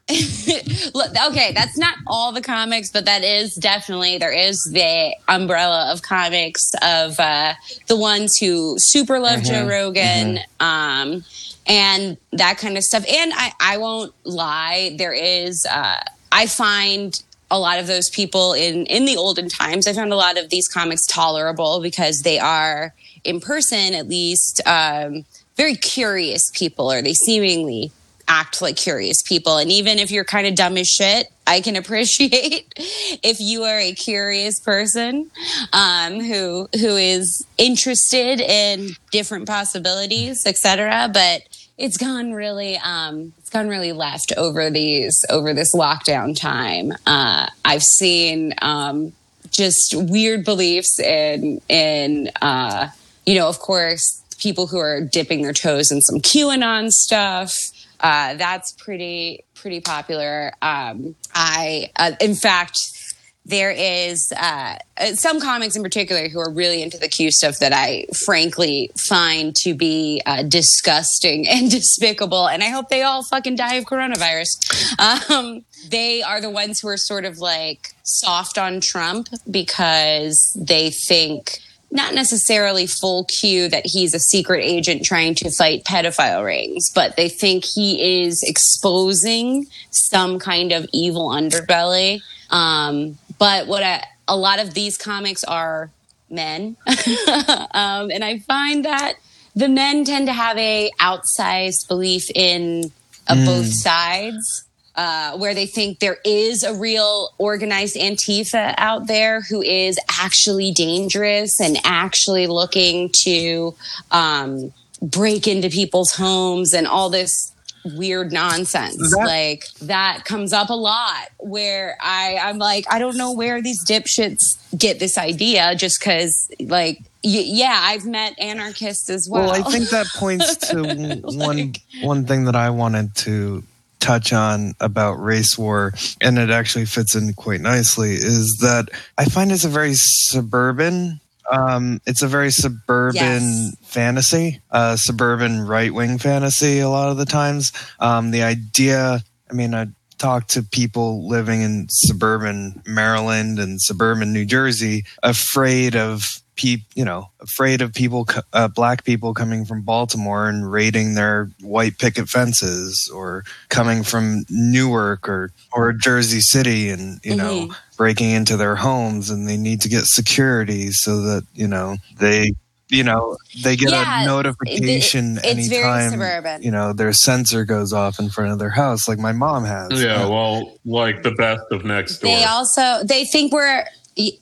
S1: Okay, that's not all the comics, but that is definitely there is the umbrella of comics of uh, the ones who super love mm-hmm, Joe Rogan, mm-hmm. um, and that kind of stuff. And I, I won't lie, there is. Uh, I find a lot of those people in in the olden times. I found a lot of these comics tolerable because they are in person, at least, um, very curious people, or they seemingly act like curious people. And even if you're kind of dumb as shit, I can (laughs) appreciate if you are a curious person um, who who is interested in different possibilities, etc. But it's gone really um, it's gone really left over these over this lockdown time. Uh, I've seen um, just weird beliefs in in uh, you know, of course, people who are dipping their toes in some QAnon stuff. Uh, that's pretty pretty popular. Um, I, uh, in fact, there is uh, some comics in particular who are really into the Q stuff that I frankly find to be uh, disgusting (laughs) and despicable. And I hope they all fucking die of coronavirus. Um, they are the ones who are sort of like soft on Trump because they think not necessarily full Q that he's a secret agent trying to fight pedophile rings, but they think he is exposing some kind of evil underbelly. Um, but what I, a lot of these comics are men, (laughs) um, and I find that the men tend to have a outsized belief in uh, mm. both sides. Uh, where they think there is a real organized Antifa out there who is actually dangerous and actually looking to um, break into people's homes and all this weird nonsense. That, like that comes up a lot where I, I'm like, I don't know where these dipshits get this idea just because like y- yeah, I've met anarchists as well.
S3: Well, I think that points (laughs) to like, one one thing that I wanted to touch on about race war, and it actually fits in quite nicely, is that I find it's a very suburban um, it's a very suburban yes. fantasy, uh, suburban right wing fantasy. A lot of the times, um, the idea. I mean, I talk to people living in suburban Maryland and suburban New Jersey, afraid of people, you know, afraid of people, uh, black people coming from Baltimore and raiding their white picket fences, or coming from Newark or or Jersey City, and you mm-hmm. know, breaking into their homes, and they need to get security so that you know they you know they get yeah, a notification it, it's anytime you know their sensor goes off in front of their house like my mom has.
S2: Yeah well like the best of Nextdoor.
S1: they also they think we're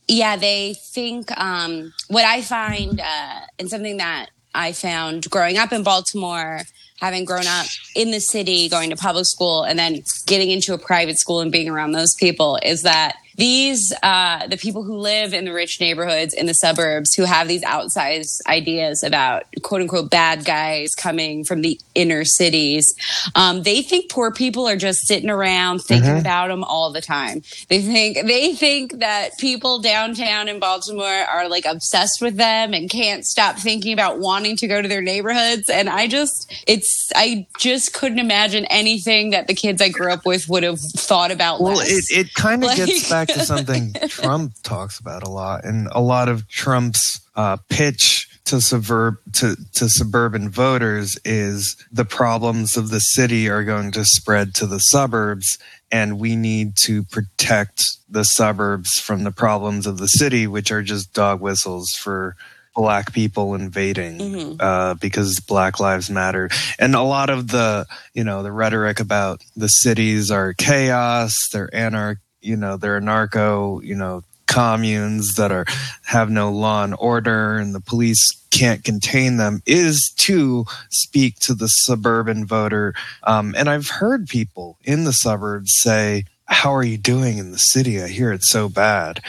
S1: yeah, they think um, what I find uh, and something that I found growing up in Baltimore, having grown up in the city, going to public school, and then getting into a private school and being around those people is that these uh, the people who live in the rich neighborhoods in the suburbs who have these outsized ideas about quote unquote bad guys coming from the inner cities. Um, they think poor people are just sitting around thinking
S3: Mhm.
S1: about them all the time. They think they think that people downtown in Baltimore are like obsessed with them and can't stop thinking about wanting to go to their neighborhoods. And I just, it's, I just couldn't imagine anything that the kids I grew up with would have thought about.
S3: Well,
S1: less.
S3: it, it kind of (laughs)
S1: Like-
S3: gets back to something (laughs) Trump talks about a lot, and a lot of Trump's uh, pitch to suburb to, to suburban voters is the problems of the city are going to spread to the suburbs, and we need to protect the suburbs from the problems of the city, which are just dog whistles for black people invading
S1: Mhm.
S3: uh, because Black Lives Matter, and a lot of the you know the rhetoric about the cities are chaos, they're anarch, you know, there are narco you know, communes that are have no law and order, and the police can't contain them is to speak to the suburban voter. Um, and I've heard people in the suburbs say. How are you doing in the city? I hear it's so bad.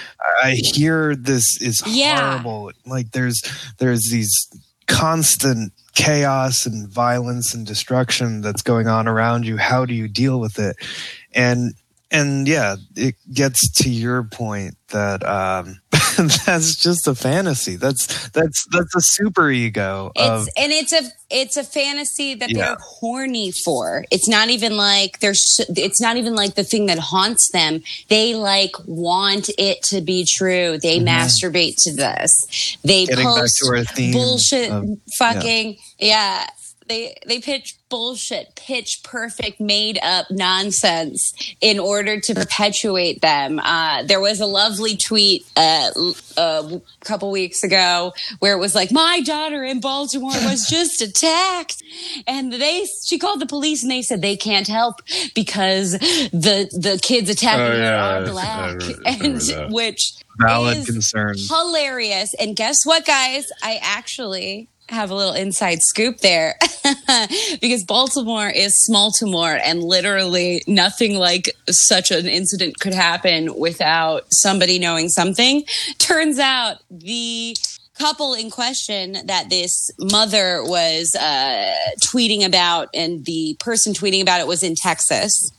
S3: I hear this is
S1: Yeah.
S3: horrible. Like there's there's these constant chaos and violence and destruction that's going on around you how do you deal with it and and yeah it gets to your point that um (laughs) that's just a fantasy that's that's that's a super ego of
S1: It's and it's a it's a fantasy that
S3: Yeah.
S1: they're horny for. It's not even like there's it's not even like the thing that haunts them. They like want it to be true. They masturbate to this. They
S3: Mm-hmm. getting back
S1: post
S3: to our theme
S1: bullshit
S3: of-
S1: fucking yeah. They they pitch bullshit, pitch perfect, made up nonsense in order to perpetuate them. Uh, there was a lovely tweet uh, a couple weeks ago where it was like, "My daughter in Baltimore was (laughs) just attacked," and they she called the police and they said they can't help because the the kids attacking
S2: Oh,
S1: her
S2: yeah, I-
S1: are black, (laughs) and
S2: that.
S1: which
S3: valid
S1: is
S3: concern
S1: hilarious. And guess what, guys? I actually have a little inside scoop there (laughs) because Baltimore is Smalltimore, and literally nothing like such an incident could happen without somebody knowing something. Turns out the couple in question that this mother was uh, tweeting about and the person tweeting about it was in texas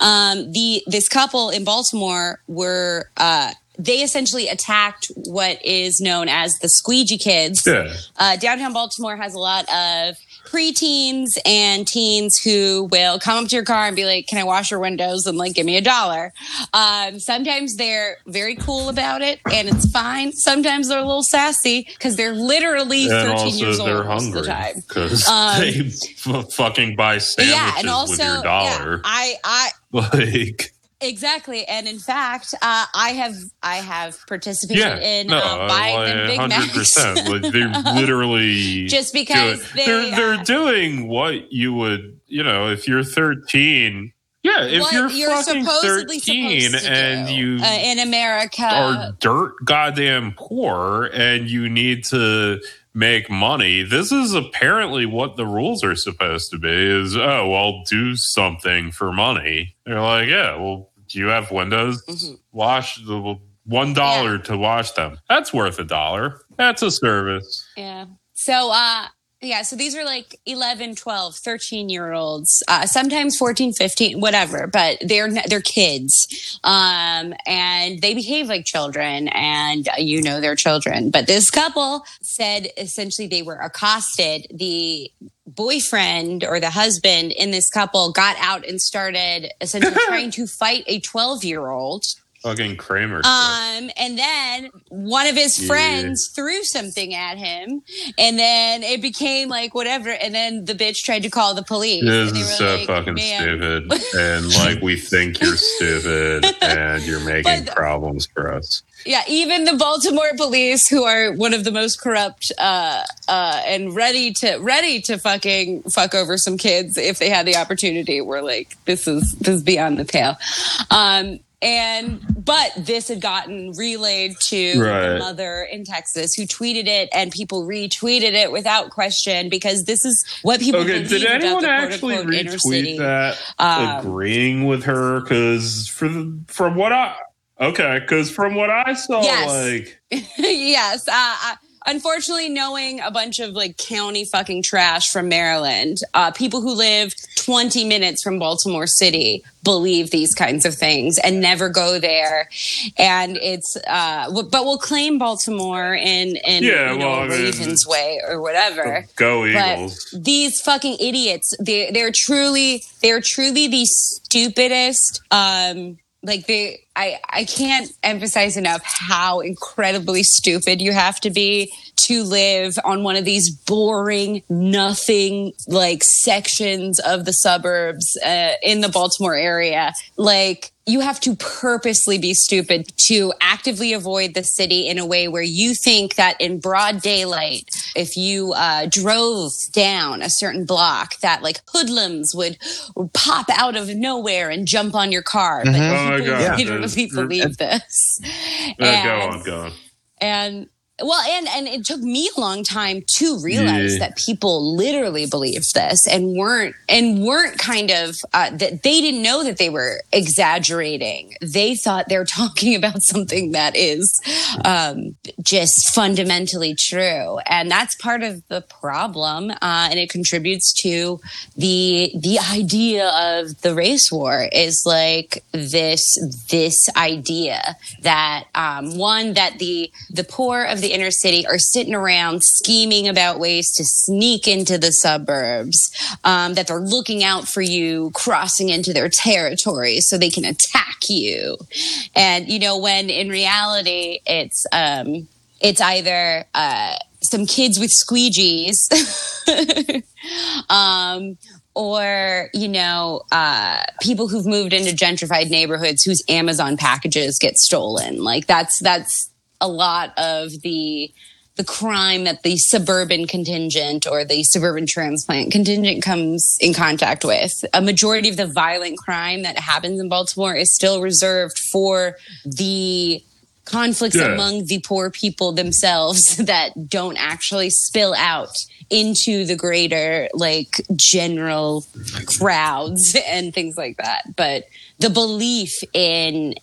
S1: um, the this couple in baltimore were uh, they essentially attacked what is known as the squeegee kids
S2: Yeah.
S1: uh, downtown Baltimore has a lot of preteens and teens who will come up to your car and be like, "Can I wash your windows?" and like, "Give me a dollar." Um, sometimes they're very cool about it, and it's fine. Sometimes they're a little sassy because they're literally
S2: And
S1: thirteen years old
S2: they're
S1: of the
S2: hungry
S1: time.
S2: because
S1: Um, (laughs)
S2: they f- fucking buy sandwiches
S1: yeah, and also
S2: with your
S1: yeah,
S2: dollar.
S1: I I (laughs)
S2: like,
S1: Exactly, and in fact, uh, I have I have participated
S2: yeah,
S1: in
S2: no,
S1: uh, buying them Big
S2: hundred
S1: Macs.
S2: percent. Like they're (laughs) literally
S1: Just because
S2: doing-
S1: they,
S2: they're they're
S1: uh,
S2: doing what you would, you know, if you're thirteen. Yeah, if you're,
S1: you're
S2: fucking
S1: supposedly
S2: thirteen
S1: to
S2: and
S1: do,
S2: you
S1: uh, in America
S2: are dirt goddamn poor and you need to make money. This is apparently what the rules are supposed to be is oh well do something for money. They're like, yeah, well do you have windows?
S1: Mhm.
S2: Wash the one dollar to wash them. That's worth a dollar. That's a service.
S1: Yeah. So, uh, yeah, so these are like 11, 12, 13 year olds, uh, sometimes 14, 15, whatever, but they're, they're kids. Um, and they behave like children and uh, you know they're children. But this couple said essentially they were accosted. The boyfriend or the husband in this couple got out and started essentially (laughs) trying to fight a 12 year old.
S2: Fucking Kramer.
S1: Um, and then one of his
S2: Yeah.
S1: friends threw something at him, and then it became like whatever. And then the bitch tried to call the police.
S2: This
S1: and they
S2: is so
S1: like,
S2: fucking
S1: "Man."
S2: stupid. (laughs) And like we think you're stupid (laughs) and you're making problems for us.
S1: Yeah, even the Baltimore police, who are one of the most corrupt uh, uh, and ready to ready to fucking fuck over some kids if they had the opportunity, were like, "This is this is beyond the pale." Um, and but this had gotten relayed to the
S2: Right.
S1: mother in Texas, who tweeted it, and people retweeted it without question because this is what people.
S2: Okay,
S1: believe
S2: did anyone
S1: the
S2: actually
S1: quote-unquote city.
S2: retweet that
S1: Um,
S2: agreeing with her? Because for the, from what I Okay, because from what I saw,
S1: Yes.
S2: like (laughs)
S1: yes. Uh, uh, unfortunately, knowing a bunch of like county fucking trash from Maryland, uh, people who live 20 minutes from Baltimore City believe these kinds of things and never go there. And it's, uh, w- but will claim Baltimore in, in
S2: Yeah,
S1: you know,
S2: well, I
S1: a
S2: mean,
S1: way or whatever.
S2: go
S1: But
S2: Eagles.
S1: these fucking idiots, they they're truly they're truly the stupidest. Um, like they, I I can't emphasize enough how incredibly stupid you have to be to live on one of these boring, nothing like sections of the suburbs uh, in the Baltimore area. Like you have to purposely be stupid to actively avoid the city in a way where you think that in broad daylight, if you uh, drove down a certain block, that like hoodlums would, would pop out of nowhere and jump on your car. But
S2: Oh my
S1: people
S2: God.
S1: literally
S2: Yeah.
S1: believe this.
S2: Uh, go on, go on.
S1: and well and and it took me a long time to realize
S2: Yeah.
S1: that people literally believed this and weren't and weren't kind of uh, that they didn't know that they were exaggerating they thought they were (laughs) talking about something that is um, just fundamentally true and that's part of the problem uh, and it contributes to the the idea of the race war is like this this idea that um, one that the the poor of the inner city are sitting around scheming about ways to sneak into the suburbs um, that they're looking out for you crossing into their territory so they can attack you and you know when in reality it's um it's either uh some kids with squeegees (laughs) um, or you know uh, people who've moved into gentrified neighborhoods whose Amazon packages get stolen. Like that's that's a lot of the the crime that the suburban contingent or the suburban transplant contingent comes in contact with. A majority of the violent crime that happens in Baltimore is still reserved for the conflicts
S2: Yeah.
S1: among the poor people themselves (laughs) that don't actually spill out into the greater like general crowds and things like that but the belief in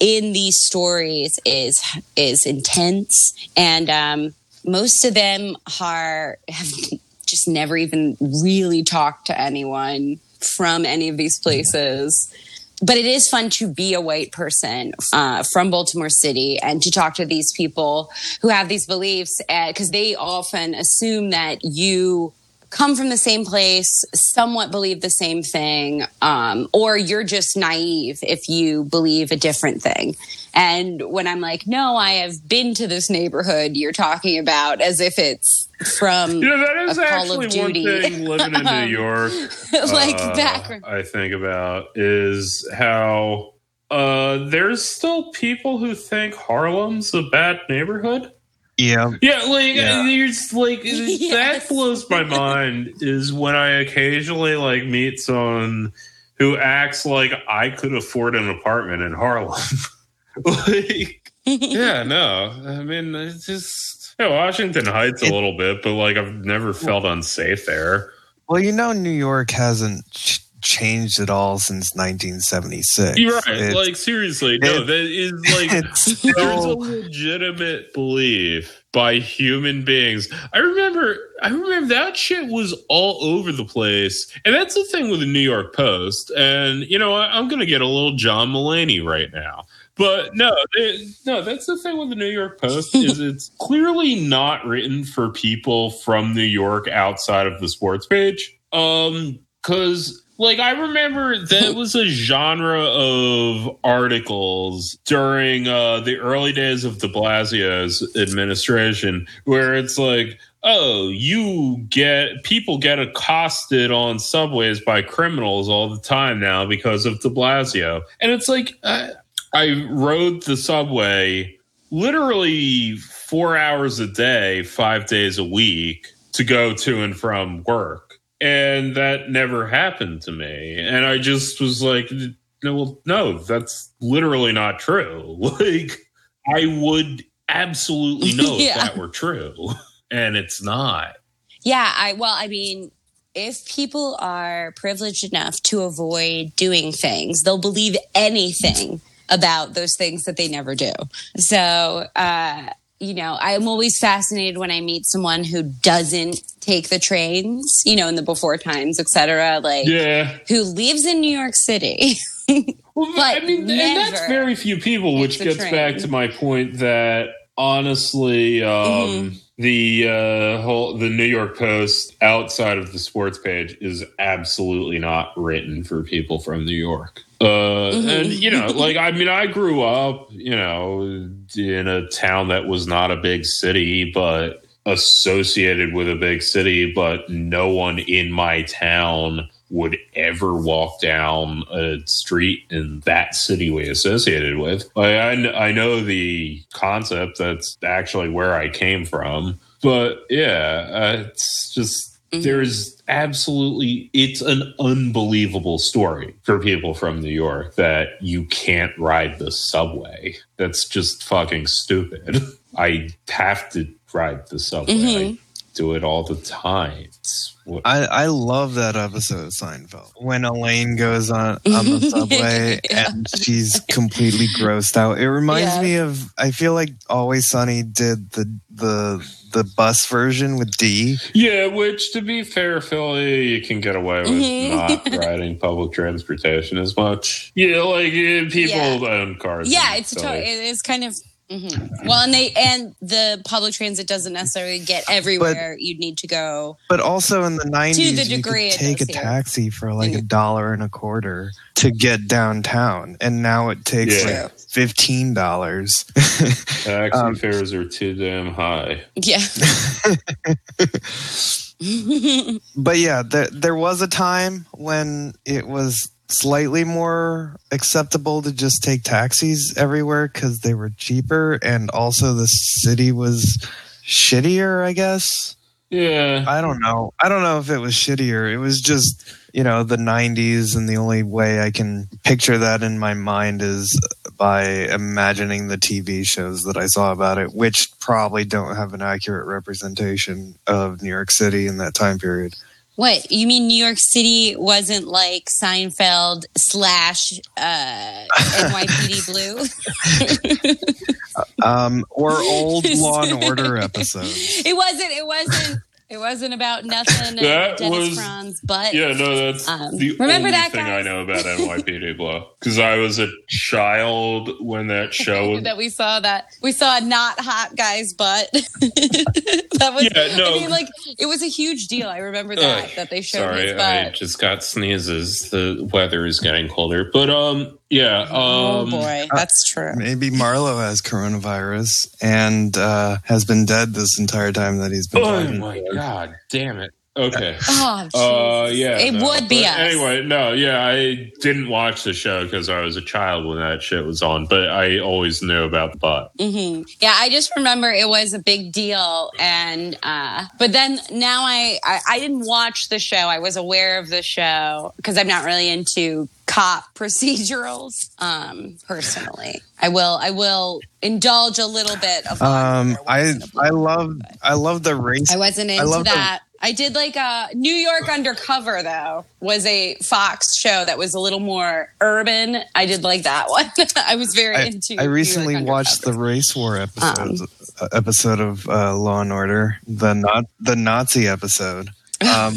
S1: in these stories is is intense. And um most of them are have just never even really talked to anyone from any of these places. But it is fun to be a white person uh, from Baltimore City and to talk to these people who have these beliefs because they often assume that you come from the same place, somewhat believe the same thing, um, or you're just naive if you believe a different thing. And when I'm like, no, I have been to this neighborhood you're talking about as if it's from
S2: You know, that is
S1: a Call of
S2: actually one
S1: Duty.
S2: thing living in New (laughs) York. (laughs)
S1: like
S2: uh,
S1: background.
S2: I think about is how uh, there's still people who think Harlem's a bad neighborhood.
S3: Yeah.
S2: Yeah, like
S3: Yeah.
S2: there's like (laughs)
S1: Yes.
S2: that blows my mind is when I occasionally like meet someone who acts like I could afford an apartment in Harlem. (laughs) like, yeah, (laughs) no, I mean it's just yeah, Washington Heights a
S3: It-
S2: little bit, but like I've never felt unsafe there.
S3: Well, you know, New York hasn't ch- changed at all since 1976.
S2: You're right. Like seriously, no, that is like (laughs)
S3: it's (laughs)
S2: there's a legitimate belief by human beings. I remember I remember that shit was all over the place. And that's the thing with the New York Post. And you know, I, I'm gonna get a little John Mulaney right now. But no, they, no, that's the thing with the New York Post (laughs) is it's clearly not written for people from New York outside of the sports page. Um, because like I remember there was a genre of articles during uh, the early days of De Blasio's administration where it's like, oh, you get people get accosted on subways by criminals all the time now because of De Blasio, and it's like I, I rode the subway literally four hours a day, five days a week to go to and from work. And that never happened to me. And I just was like, no, well, no, that's literally not true. (laughs) Like, I would absolutely (laughs) know
S1: Yeah.
S2: if that were true. And it's not.
S1: Yeah, I well, I mean, if people are privileged enough to avoid doing things, they'll believe anything about those things that they never do. So, uh, you know, I'm always fascinated when I meet someone who doesn't take the trains, you know, in the before times, et cetera, like
S2: Yeah.
S1: who lives in New York City.
S2: Well, (laughs)
S1: But
S2: I mean, and that's very few people, which gets
S1: train.
S2: back to my point that honestly, um,
S1: Mm-hmm.
S2: The uh, whole the New York Post outside of the sports page is absolutely not written for people from New York. Uh,
S1: Mm-hmm.
S2: And you know, like I mean, I grew up, you know, in a town that was not a big city, but associated with a big city, but no one in my town would ever walk down a street in that city we associated with. Like, I, I know the concept. That's actually where I came from. But yeah, uh, it's just there's absolutely it's an unbelievable story for people from New York that you can't ride the subway. That's just fucking stupid. (laughs) I have to ride the subway. I do it all the time. It's
S3: I, I love that episode of Seinfeld when Elaine goes on on the (laughs) subway
S1: Yeah.
S3: and she's completely grossed out. It reminds
S1: Yeah.
S3: me of I feel like Always Sunny did the the the bus version with Dee.
S2: Yeah, which to be fair, Philly, you can get away with
S1: Mhm.
S2: not (laughs) riding public transportation as much. Yeah, like eh, people
S1: Yeah.
S2: own cars.
S1: yeah, it's a to- it is kind of mhm. well, and they and the public transit doesn't necessarily get everywhere you'd need to go.
S3: But also in the nineties,
S1: the
S3: you could take a
S1: does here.
S3: taxi for like a
S1: Mhm.
S3: dollar and a quarter to get downtown, and now it takes
S2: Yeah.
S3: like fifteen dollars. (laughs)
S2: Taxi
S3: um,
S2: fares are too damn high.
S1: Yeah. (laughs)
S3: but yeah, there there was a time when it was slightly more acceptable to just take taxis everywhere because they were cheaper, and also the city was shittier. I guess
S2: Yeah.
S3: I don't know. I don't know if it was shittier. It was just you know the '90s, and the only way I can picture that in my mind is by imagining the TV shows that I saw about it, which probably don't have an accurate representation of New York City in that time period.
S1: What you mean? New York City wasn't like Seinfeld slash uh, NYPD (laughs) Blue.
S3: um, or old Law and Order (laughs) episodes.
S1: it wasn't. It wasn't. It wasn't about nothing.
S2: That
S1: Dennis
S2: was-
S1: Franz, but
S2: Yeah, no, that's
S1: Um,
S2: the
S1: remember
S2: only
S1: that,
S2: thing I know about (laughs) NYPD Blue. Because I was a child when that (laughs) show was.
S1: that we saw that we saw a not hot guy's butt. (laughs) that was.
S2: Yeah, no.
S1: I mean, like it was a huge deal. I remember that
S2: Ugh,
S1: that they showed
S2: Sorry,
S1: his
S2: I just got sneezes. The weather is getting colder. But, um, yeah. Um,
S1: oh boy, that's true.
S3: Maybe Marlowe has coronavirus and uh, has been dead this entire time that he's been.
S2: Oh
S3: talking.
S2: my god, damn it. Okay.
S1: Oh, (laughs)
S2: Uh, yeah,
S1: it
S2: no,
S1: would be
S2: but
S1: us.
S2: Anyway, no, yeah, I didn't watch the show because I was a child when that shit was on, but I always knew about the butt.
S1: hmm Yeah, I just remember it was a big deal, and uh, but then now I, I I didn't watch the show. I was aware of the show because I'm not really into cop (laughs) procedurals. Um, personally, I will I will indulge a little bit of.
S3: Um, I
S1: once in a blue
S3: I love I love the race.
S1: I wasn't
S3: I
S1: into
S3: love the-
S1: that. I did like a New York Undercover though was a Fox show that was a little more urban. I did like that (laughs) one. I was very
S3: I,
S1: into.
S3: I recently watched the race war episode
S1: Um,
S3: uh, episode of uh, Law and Order, the not the Nazi episode, (laughs) um,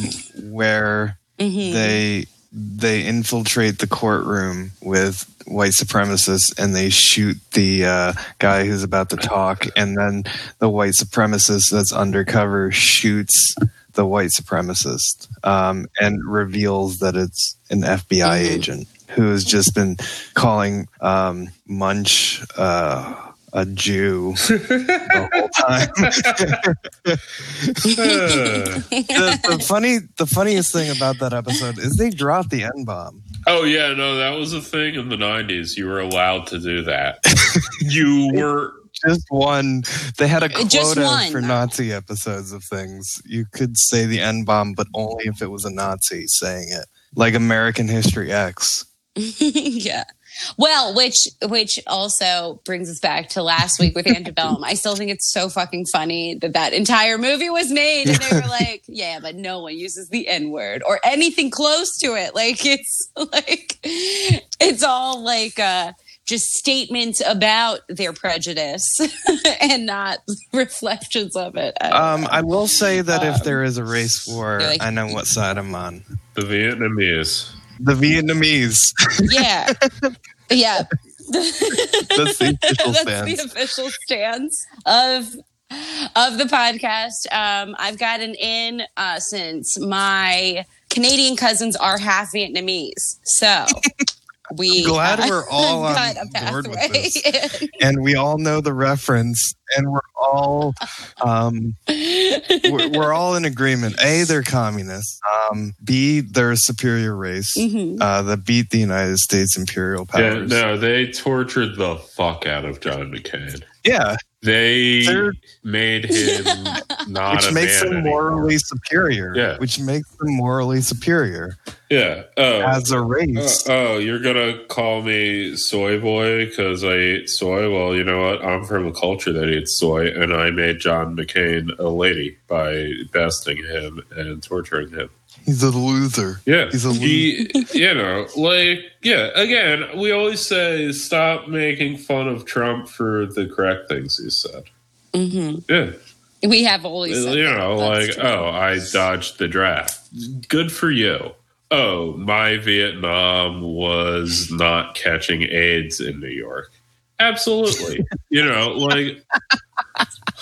S3: where
S1: Mhm.
S3: they they infiltrate the courtroom with white supremacists and they shoot the uh, guy who's about to talk and then the white supremacist that's undercover shoots the white supremacist um, and reveals that it's an FBI
S1: Mhm.
S3: agent who has just been calling um, Munch uh, a Jew (laughs) the whole time. (laughs) the, the funny, the funniest thing about that episode is they dropped the N bomb.
S2: oh, yeah, no, that was a thing in the 90s. You were allowed to do that. you (laughs) were.
S3: Just one. They had a quota
S1: Just one,
S3: for. Nazi episodes of things. You could say the N bomb, but only if it was a Nazi saying it, like American History X. (laughs)
S1: yeah. Well, which which also brings us back to last week with Antebellum. I still think it's so fucking funny that that entire movie was made, and they were (laughs) like, "Yeah, but no one uses the N word or anything close to it. Like it's (laughs) like it's all like uh, just statements about their prejudice (laughs) and not (laughs) reflections of it. I
S3: Um. I will say that if
S1: Um,
S3: there is a race war,
S1: like-
S3: I know what side I'm on.
S2: The Vietnamese.
S3: The Vietnamese.
S1: yeah, yeah. (laughs)
S3: That's the official
S1: That's
S3: stance.
S1: the official stance of of the podcast. Um, I've gotten in uh, since my Canadian cousins are half Vietnamese, so we
S3: Glad
S1: uh,
S3: we're (laughs) all on
S1: a
S3: board with this. (laughs) and we all know the reference, and we're all um, we're, we're all in agreement. A, they're communists. Um, B, they're a superior race
S1: Mhm.
S3: uh, that beat the United States imperial
S2: Yeah,
S3: powers.
S2: no, they tortured the fuck out of John McCain.
S3: Yeah,
S2: They
S3: They're-
S2: made (laughs) him not
S3: which
S2: a
S3: makes
S2: man
S3: them
S2: anymore.
S3: morally superior.
S2: Yeah.
S3: which makes them morally superior
S2: Yeah. Oh.
S3: as a
S2: Uh,
S3: race.
S2: oh, you're gonna call me soy boy because I ate soy? Well, you know what? I'm from a culture that eats soy, and I made John McCain a lady by besting him and torturing him.
S3: He's a loser.
S2: Yeah,
S3: He's a
S2: he, (laughs) you know, like, yeah. Again, we always say stop making fun of Trump for the correct things he said.
S1: Mm-hmm.
S2: Yeah,
S1: We have always, said
S2: you know,
S1: That's
S2: like,
S1: true.
S2: oh, I dodged the draft. Good for you. Oh, my Vietnam was not catching AIDS in New York. Absolutely. you know, like,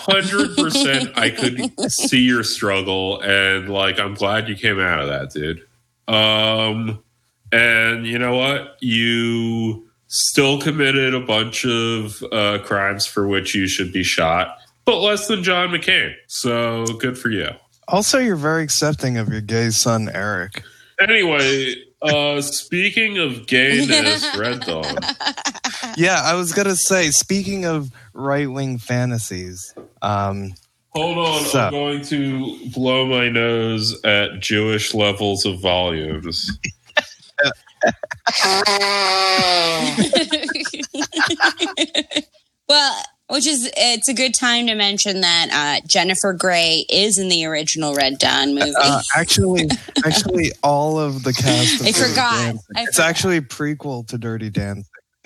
S2: 100% I could see your struggle. And, like, I'm glad you came out of that, dude. Um, and you know what? You still committed a bunch of uh, crimes for which you should be shot but less than John McCain. So good for you.
S3: Also, you're very accepting of your gay son, Eric.
S2: Anyway, uh, speaking of gayness, (laughs) Red Dawn.
S3: Yeah, I was gonna say. Speaking of right wing fantasies, um,
S2: Hold on,
S3: So-
S2: I'm going to blow my nose at Jewish levels of volumes. (laughs)
S1: well, which is it's a good time to mention that uh, Jennifer Grey is in the original Red Dawn movie.
S3: uh, actually, (laughs) actually, all of the cast. Of
S1: I
S3: Dirty
S1: forgot.
S3: Dancing-
S1: I
S3: it's
S1: forgot.
S3: actually a prequel to Dirty Dancing. (laughs)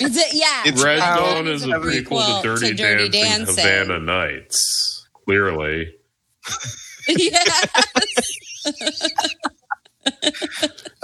S1: Is it? Yeah,
S3: It's
S2: Red
S3: how-
S2: Dawn is a prequel to Dirty, Dancing, Havana Nights. Clearly. (laughs)
S1: yes.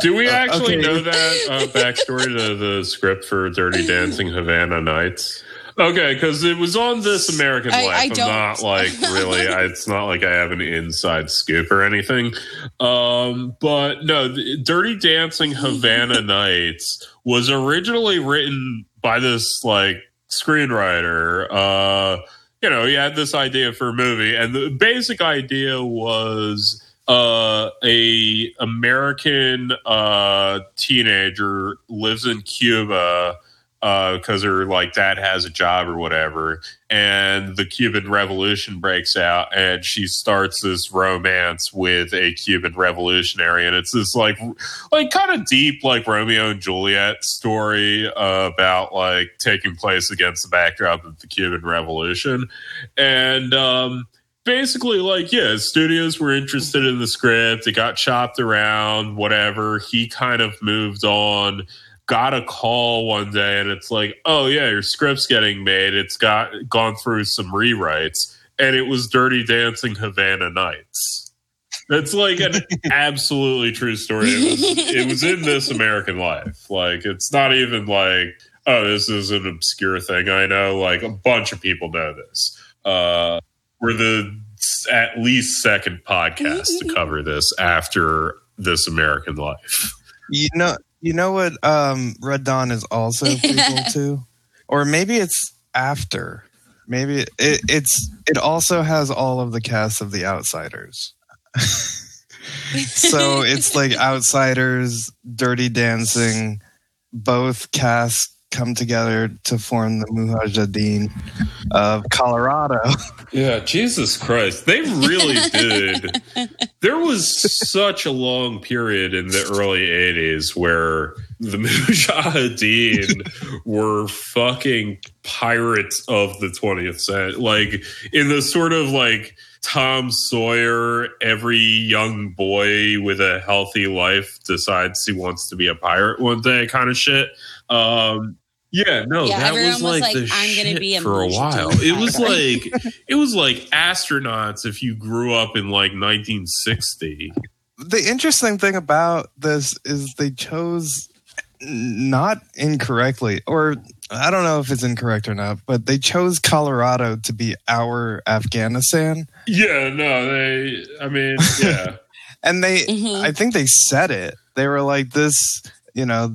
S2: Do we
S3: Uh,
S2: actually
S3: okay.
S2: know that uh, backstory to the script for Dirty Dancing Havana Nights? Okay, because it was on This American Life.
S1: I
S2: I'm
S1: don't.
S2: not like (laughs) really. I, it's not like I have an inside scoop or anything. Um, but no, Dirty Dancing Havana (laughs) Nights was originally written by this like screenwriter. Uh, you know, he had this idea for a movie, and the basic idea was uh, a American uh, teenager lives in Cuba because her like dad has a job or whatever, and the Cuban Revolution breaks out, and she starts this romance with a Cuban revolutionary, and it's this like like kind of deep like Romeo and Juliet story uh, about like taking place against the backdrop of the Cuban Revolution, and um, basically like yeah studios were interested in the script it got chopped around whatever he kind of moved on got a call one day and it's like oh yeah your script's getting made. It's got gone through some rewrites. And it was dirty dancing havana nights. It's like an (laughs) absolutely true story. It was, it was in this american life. Like it's not even like oh this is an obscure thing i know. Like a bunch of people know this. Uh we're the at least second podcast to cover this after this American Life.
S3: You know, you know what? Um, Red Dawn is also (laughs) prequel to, or maybe it's after. Maybe it, it's it also has all of the cast of The Outsiders. (laughs) so it's like (laughs) Outsiders, Dirty Dancing, both casts come together to form the Mujahideen of Colorado.
S2: Yeah, Jesus Christ. They really (laughs) did. There was such a long period in the early 80s where the (laughs) Mujahideen were fucking pirates of the 20th century. Like, in the sort of like Tom Sawyer, every young boy with a healthy life decides he wants to be a pirate one day kind of shit. Um, yeah, no,
S1: Yeah,
S2: that
S1: everyone
S2: was
S1: was
S2: like,
S1: like,
S2: the
S1: "I'm gonna
S2: shit
S1: be a
S2: for a while. It was (laughs) like it was like astronauts if you grew up in like 1960.
S3: the interesting thing about this is they chose not incorrectly or i don't know if it's incorrect or not but they chose colorado to be our afghanistan
S2: Yeah, no, they. I mean, yeah, (laughs)
S3: and they
S1: Mhm.
S3: i think they said it they were like this you know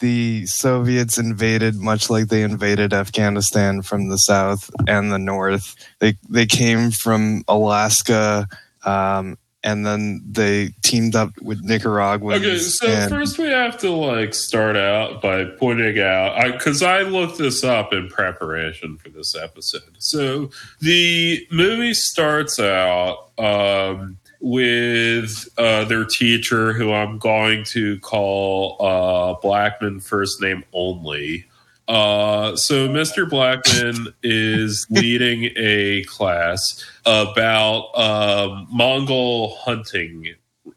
S3: the soviets invaded much like they invaded afghanistan from the south and the north they they came from alaska um, and then they teamed up with Nicaragua.
S2: Okay, so
S3: and-
S2: first we have to like start out by pointing out because I, looked this up in preparation for this episode. So the movie starts out um, with uh, their teacher, who I'm going to call uh, Blackman first name only. Uh, so Mr. Blackman is (laughs) leading a class about um, Mongol hunting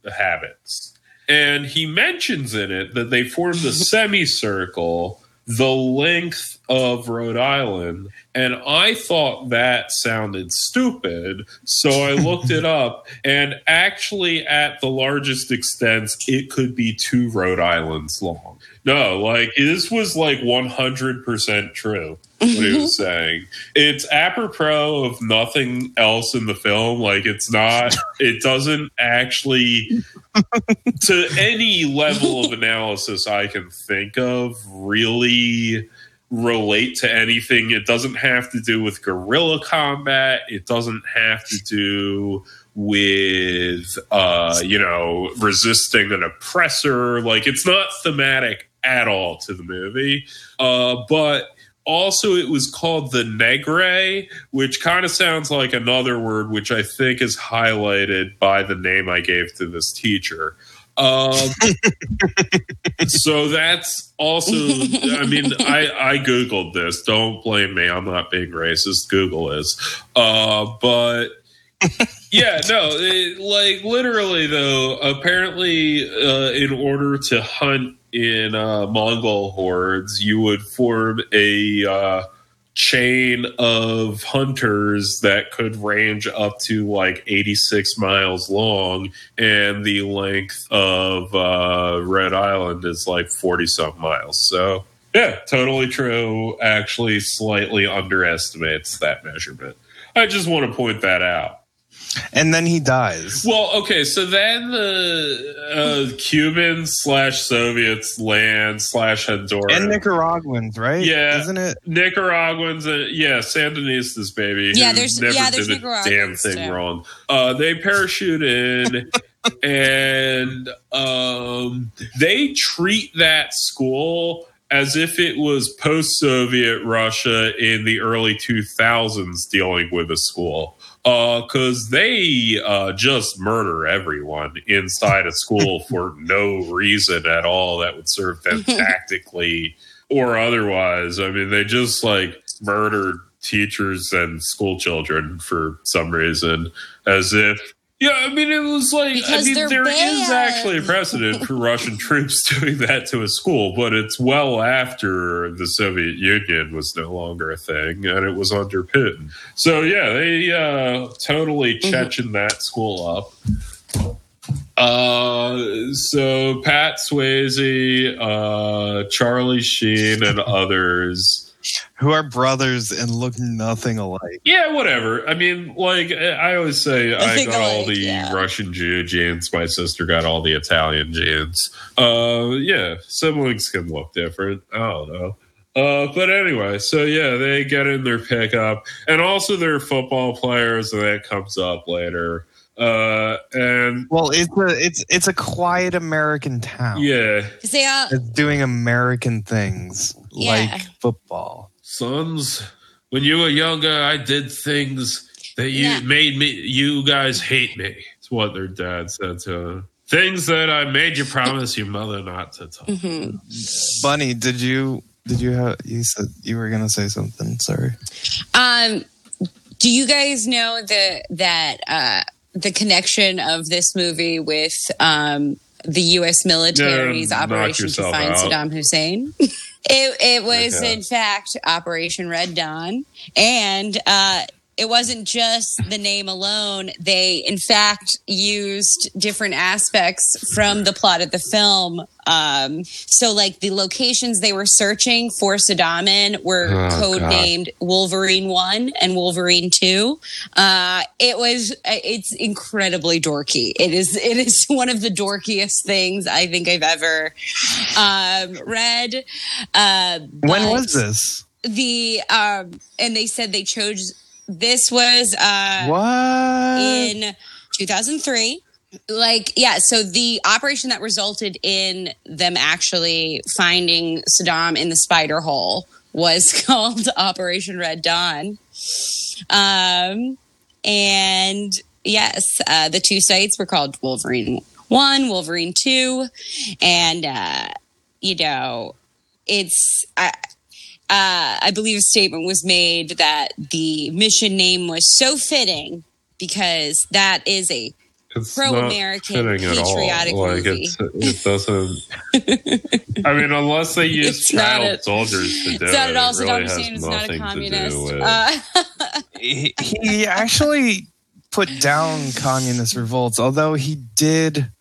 S2: habits. And he mentions in it that they formed a (laughs) semicircle the length of Rhode Island. And I thought that sounded stupid. So I (laughs) looked it up. And actually, at the largest extent, it could be two Rhode Islands long. No, like this was like 100% true what he was (laughs) saying. It's apropos of nothing else in the film. Like it's not, (laughs) it doesn't actually, to any level of analysis I can think of, really relate to anything. It doesn't have to do with guerrilla combat. It doesn't have to do with uh you know resisting an oppressor like it's not thematic at all to the movie uh but also it was called the negre which kind of sounds like another word which i think is highlighted by the name i gave to this teacher um so that's also i mean (laughs) i i googled this. Don't blame me. I'm not being racist. Google is. Uh but yeah no it, like literally though apparently uh in order to hunt in uh mongol hordes you would form a uh chain of hunters that could range up to like 86 miles long and the length of uh red island is like 40 some miles. So yeah totally true. Actually slightly underestimates that measurement. I just want to point that out
S3: and then he dies.
S2: well, okay, so then the uh, Cubans slash Soviets land slash Honduras
S3: And Nicaraguans, right?
S2: Yeah.
S3: Isn't it?
S2: Nicaraguans, uh, yeah, Sandinistas, baby.
S1: Yeah, there's-
S2: never
S1: yeah, there's
S2: did a damn thing
S1: too.
S2: wrong. Uh, they parachute in, (laughs) and um, they treat that school as if it was post-Soviet Russia in the early 2000s dealing with a school. Because they uh, just murder everyone inside a school (laughs) for no reason at all that would serve them (laughs) tactically or otherwise. I mean, they just like murdered teachers and school children for some reason, as if. Yeah, I mean, it was like I mean, there is actually a precedent for Russian (laughs) troops doing that to a school, but it's well after the Soviet Union was no longer a thing and it was under Putin. So yeah, they uh, totally Chechen that school up. Uh, so Pat Swayze, uh, Charlie Sheen, and (laughs) others.
S3: Who are brothers and look nothing alike.
S2: Yeah, whatever. I mean, like I always say, I
S1: think
S2: got all the
S1: yeah.
S2: Russian Jew genes. My sister got all the Italian genes. Uh, yeah, siblings can look different. I don't know. Uh, but anyway, so yeah, they get in their pickup, and also they're football players, and that comes up later. Uh, and
S3: Well, it's a it's it's a quiet American town.
S2: Yeah,
S1: they all,
S3: It's doing American things
S1: Yeah.
S3: like football.
S2: sons, when you were younger, I did things that you
S1: Yeah.
S2: made me. You guys hate me. It's what their dad said to them. Things that I made you promise your mother not to tell.
S1: Mm-hmm.
S3: Bunny, did you did you have you said you were gonna say something? Sorry.
S1: Um, do you guys know the that uh, the connection of this movie with um, the U.S. military's
S2: Yeah,
S1: operation to find
S2: out.
S1: Saddam Hussein? (laughs) It it was
S2: Okay.
S1: in fact Operation Red Dawn, and uh, it wasn't just the name alone. They in fact used different aspects from the plot of the film. Um, so, like the locations they were searching for Saddam in were
S2: Oh,
S1: codenamed Wolverine One and Wolverine Two. Uh, it was it's incredibly dorky. It is it is (laughs) one of the dorkiest things I think I've ever um, read. Uh,
S3: When was this?
S1: the um, and they said they chose this was uh,
S3: What?
S1: in 2003 like yeah so the operation that resulted in them actually finding saddam in the spider hole was (laughs) called operation red dawn um and yes uh the two sites were called wolverine 1 wolverine 2 and uh you know it's I, uh, I believe a statement was made that the mission name was so fitting because that is a
S2: It's
S1: Pro-American
S2: not fitting at all.
S1: patriotic
S2: Like
S1: movie.
S2: it's, it doesn't. (laughs) I mean, unless they use
S1: It's not
S2: child
S1: a-
S2: soldiers to do
S1: it's not
S2: it,
S1: at all
S2: it really has
S1: Hussein is not a communist. Uh,
S3: he, he actually put down communist revolts, although he did,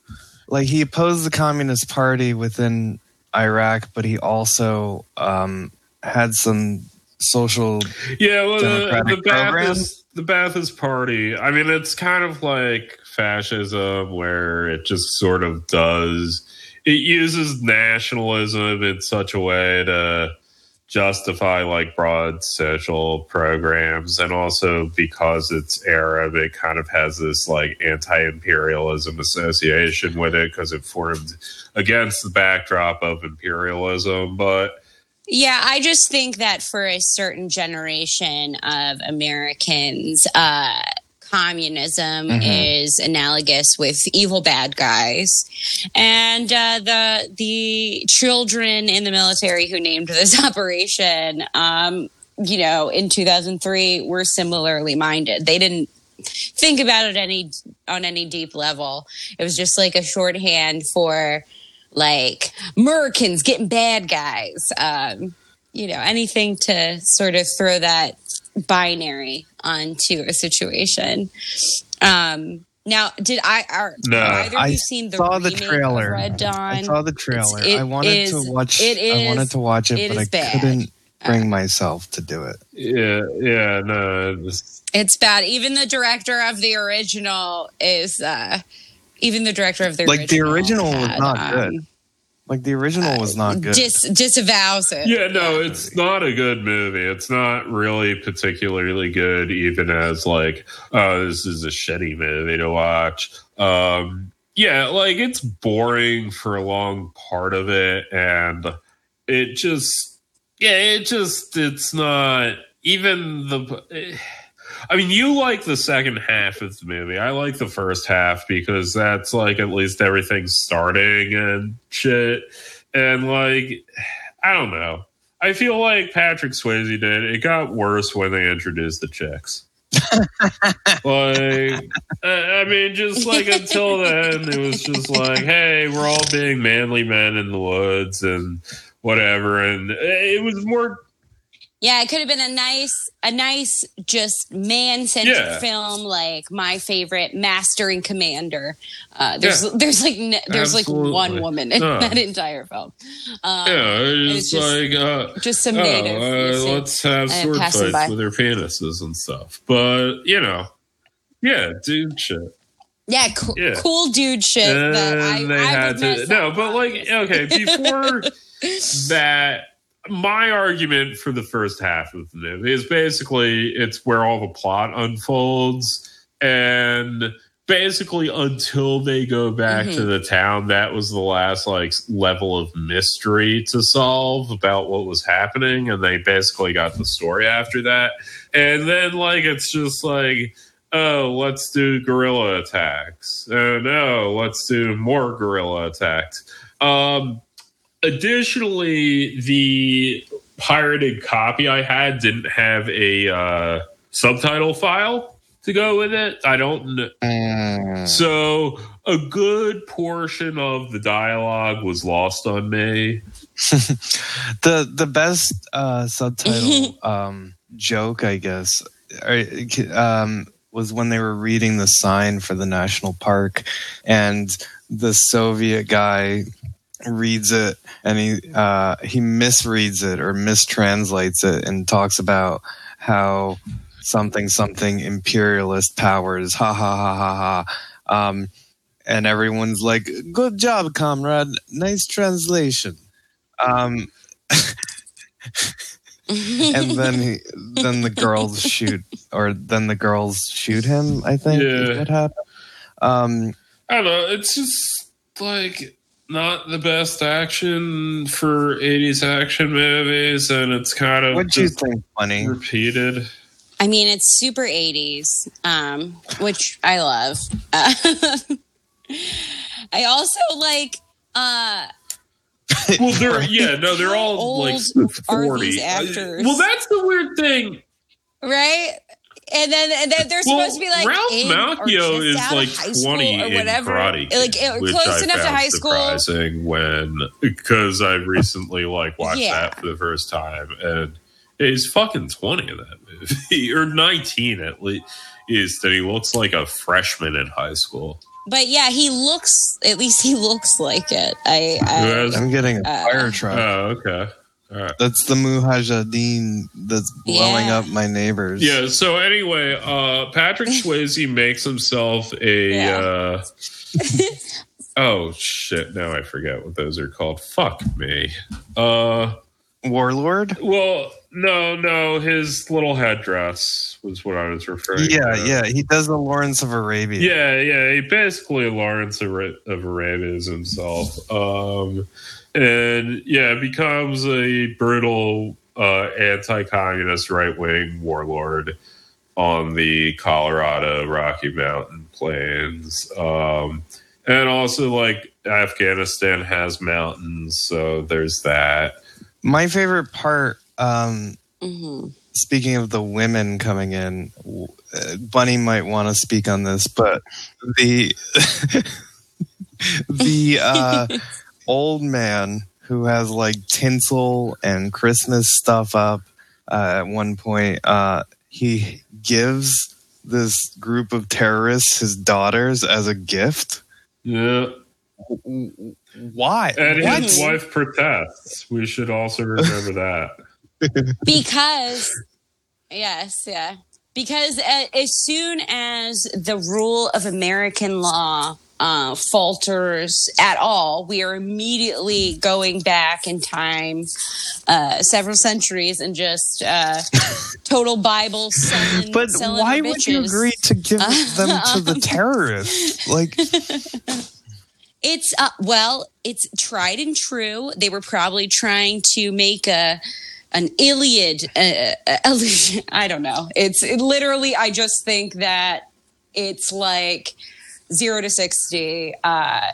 S3: like, he opposed the Communist Party within Iraq, but he also um, had some social.
S2: Yeah, well, the, the? Ba'athist, the Ba'athist Party. I mean, it's kind of like fascism, where it just sort of does. It uses nationalism in such a way to justify like broad social programs, and also because it's Arab, it kind of has this like anti-imperialism association with it because it formed against the backdrop of imperialism, but.
S1: Yeah, I just think that for a certain generation of Americans, uh, communism
S3: Mhm.
S1: is analogous with evil bad guys, and uh, the the children in the military who named this (laughs) operation, um, you know, in 2003 were similarly minded. They didn't think about it any on any deep level. It was just like a shorthand for like Americans getting bad guys. Um, you know, anything to sort of throw that binary onto a situation. Um, now, did I? Are,
S2: No.
S1: have either
S3: I
S1: seen the
S3: saw the trailer.
S1: Red Dawn?
S3: I saw the trailer.
S1: it
S3: I wanted
S1: is-
S3: to watch.
S1: it
S3: I wanted to watch it,
S1: it
S3: but I
S1: bad.
S3: couldn't bring myself to do it.
S2: Yeah, yeah, no. This,
S1: It's bad. Even the director of the original is. uh even the director of the
S3: Like, the
S1: original
S3: original was
S1: had,
S3: not good.
S1: um,
S3: Like the original was not good.
S1: Dis- disavows it.
S2: yeah, no, it's not a good movie. It's not really particularly good, even as like, oh, this is a shitty movie to watch. Um, yeah, like it's boring for a long part of it, and it just, yeah, it just, it's not even the. I mean, you like the second half of the movie. I like the first half because that's like at least everything's starting and shit. And like, I don't know. I feel like Patrick Swayze did. It got worse when they introduced the chicks. (laughs) like, I mean, just like until then, it was just like, hey, we're all being manly men in the woods and whatever. And it was more
S1: Yeah, it could have been a nice, a nice, just man-centered
S2: Yeah.
S1: film, like my favorite, Master and Commander. Uh, there's, there's like, n- there's like one woman in that entire film. Um,
S2: Yeah, it's,
S1: it's just-
S2: like uh,
S1: just some
S2: oh,
S1: native.
S2: uh, let's have
S1: and
S2: sword fights
S1: by.
S2: with their penises and stuff. But you know, yeah, dude, shit.
S1: yeah, cool,
S2: yeah.
S1: cool dude shit. that I,
S2: they
S1: I
S2: had to no, but like okay, before (laughs) that. My argument for the first half of the movie is basically it's where all the plot unfolds, and basically until they go back
S1: Mm-hmm.
S2: to the town, that was the last like level of mystery to solve about what was happening, and they basically got the story after that. And then like it's just like, oh, let's do guerrilla attacks, Oh no, let's do more guerrilla attacks. Um, additionally, the pirated copy I had didn't have a uh, subtitle file to go with it. I don't know.
S3: Mm.
S2: So a good portion of the dialogue was lost on me. (laughs)
S3: the the best uh, subtitle (laughs) um, joke, I guess, um, was when they were reading the sign for the national park, and the Soviet guy reads it and he uh, he misreads it or mistranslates it and talks about how something something imperialist powers ha ha ha ha ha um, and everyone's like good job comrade nice translation um, (laughs) and then he, then the girls shoot or then the girls shoot him i think
S2: Yeah.
S3: what happened um,
S2: I don't know. It's just like not the best action for 80s action movies, and it's kind of
S3: what do you think funny
S2: repeated.
S1: I mean, it's super 80s, um, which I love. Uh, (laughs) I also like uh,
S2: Well, they're yeah, no, they're all
S1: Old
S2: like
S1: are
S2: forty.
S1: these actors?
S2: Well, that's the weird thing.
S1: right? And then, and then they're
S2: Well,
S1: supposed to be like
S2: Ralph
S1: in or
S2: Macchio
S1: just
S2: is
S1: out of
S2: like
S1: high school
S2: twenty
S1: or
S2: in
S1: whatever.
S2: Karate Kid,
S1: like
S2: which
S1: close
S2: I
S1: enough to high school.
S2: surprising when because I recently like watched
S1: Yeah.
S2: that for the first time, and he's fucking twenty in that movie (laughs) or nineteen at least. Is that he looks like a freshman in high school?
S1: But yeah, he looks. At least he looks like it. I. I
S3: I'm getting a
S1: Uh,
S3: fire truck
S2: oh, okay. All right.
S3: That's the Mujahideen that's blowing
S1: Yeah.
S3: up my neighbors.
S2: Yeah. So anyway, uh, Patrick (laughs) Swayze makes himself a.
S1: Yeah.
S2: Uh, (laughs) oh shit! Now I forget what those are called. Fuck me. Uh,
S3: Warlord?
S2: well, no, no. His little headdress was what I was referring.
S3: Yeah,
S2: to.
S3: yeah. Yeah. He does the Lawrence of Arabia.
S2: Yeah, yeah. He basically Lawrence of, Ara- of Arabia is himself. Um, and yeah, becomes a brutal uh, anti-communist right-wing warlord on the Colorado Rocky Mountain Plains. Um, and also, like Afghanistan has mountains, so there's that.
S3: My favorite part, um,
S1: Mhm.
S3: speaking of the women coming in, uh, Bunny might want to speak on this, but the (laughs) the uh, (laughs) old man who has like tinsel and Christmas stuff up uh, at one point, uh, he gives this group of terrorists his daughters as a gift.
S2: Yeah,
S3: Why?
S2: and
S3: What?
S2: his wife protests. We should also remember that. (laughs)
S1: because yes yeah because as soon as the rule of american law uh, falters at all we are immediately going back in time uh, several centuries and just uh, (laughs) total bible selling,
S3: But
S1: selling
S3: why would you agree to give (laughs) them to the terrorists? Like,
S1: It's uh, well, it's tried and true. They were probably trying to make a an Iliad uh, uh, (laughs) illusion. I don't know. It's it literally. I just think that it's like zero to sixty. Uh,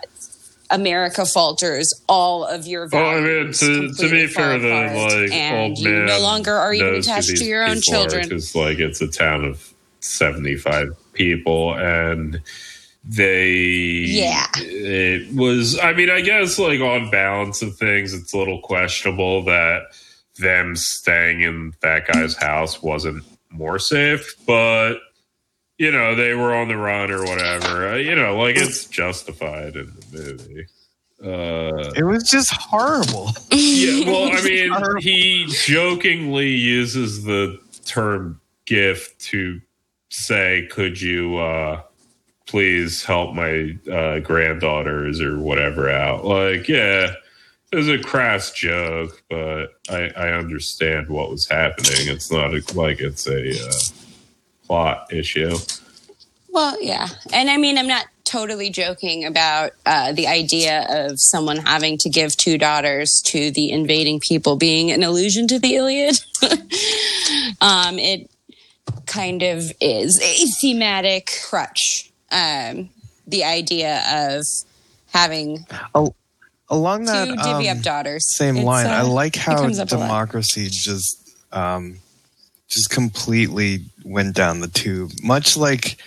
S1: America falters. All of your
S2: Well, I
S1: values.
S2: mean, to, to be fair, the like
S1: and
S2: old
S1: you no longer are even attached to your own
S2: children. are,
S1: children.
S2: 'cause, like it's a town of seventy-five people, and they
S1: Yeah.
S2: it was. I mean, I guess like on balance of things, it's a little questionable that them staying in that guy's house wasn't more safe, but. You know, they were on the run or whatever. Uh, you know, like it's justified in the movie. Uh,
S3: it was just horrible.
S2: yeah, (laughs) well, I mean, he jokingly uses the term gift to say, could you uh, please help my uh, granddaughters or whatever out? Like, yeah, it was a crass joke, but I, I understand what was happening. It's not like it's a uh, plot issue.
S1: Well, yeah. And I mean, I'm not totally joking about uh, the idea of someone having to give two daughters to the invading people being an allusion to the Iliad. (laughs) um, it kind of is a thematic crutch. Um, the idea of having oh,
S3: Along
S1: two
S3: that
S1: divvy
S3: um,
S1: up daughters.
S3: same
S1: It's,
S3: line, I
S1: uh,
S3: like how
S1: comes up a lot.
S3: democracy just um, just completely went down the tube. Much like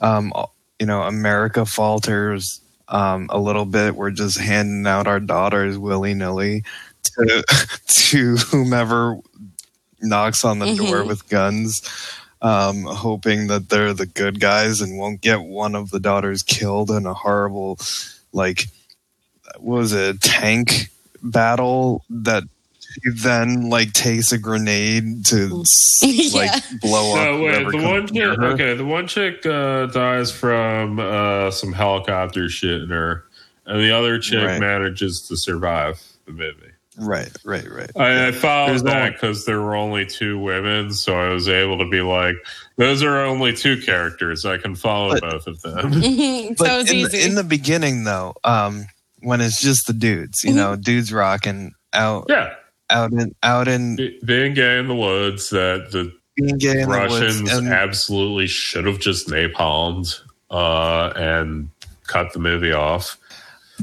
S3: um, you know, America falters um, a little bit. We're just handing out our daughters willy nilly to (laughs) to whomever knocks on the door
S1: Mhm.
S3: with guns, um, hoping that they're the good guys and won't get one of the daughters killed in a horrible, like, what was it, tank battle that she then like takes a grenade to (laughs) s-
S1: Yeah.
S3: like blow up.
S2: No, wait. The one chick,
S3: her.
S2: okay, the one chick uh, dies from uh, some helicopter shit in her, and the other chick
S3: Right.
S2: manages to survive the movie.
S3: Right, right, right.
S2: I, I followed
S3: There's
S2: that because there were only two women, so I was able to be like, those are only two characters. I can follow
S3: But-
S2: both of them. (laughs) (laughs)
S3: But
S1: it's
S3: in,
S1: easy.
S3: The, in the beginning, though, um, when it's just the dudes, you
S1: Mhm.
S3: know, dudes rocking out,
S2: yeah,
S3: out in, out in
S2: being gay in the woods that the
S3: being gay in the
S2: Russians
S3: and
S2: absolutely should have just napalmed uh, and cut the movie off.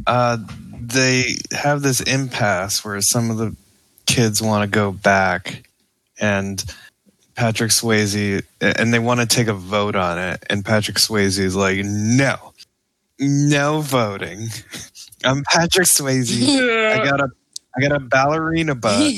S3: uh, they have this impasse where some of the kids want to go back, and Patrick Swayze, and they want to take a vote on it, and Patrick Swayze is like, no, no voting. (laughs) I'm Patrick Swayze. I got a, I got a ballerina (laughs) butt,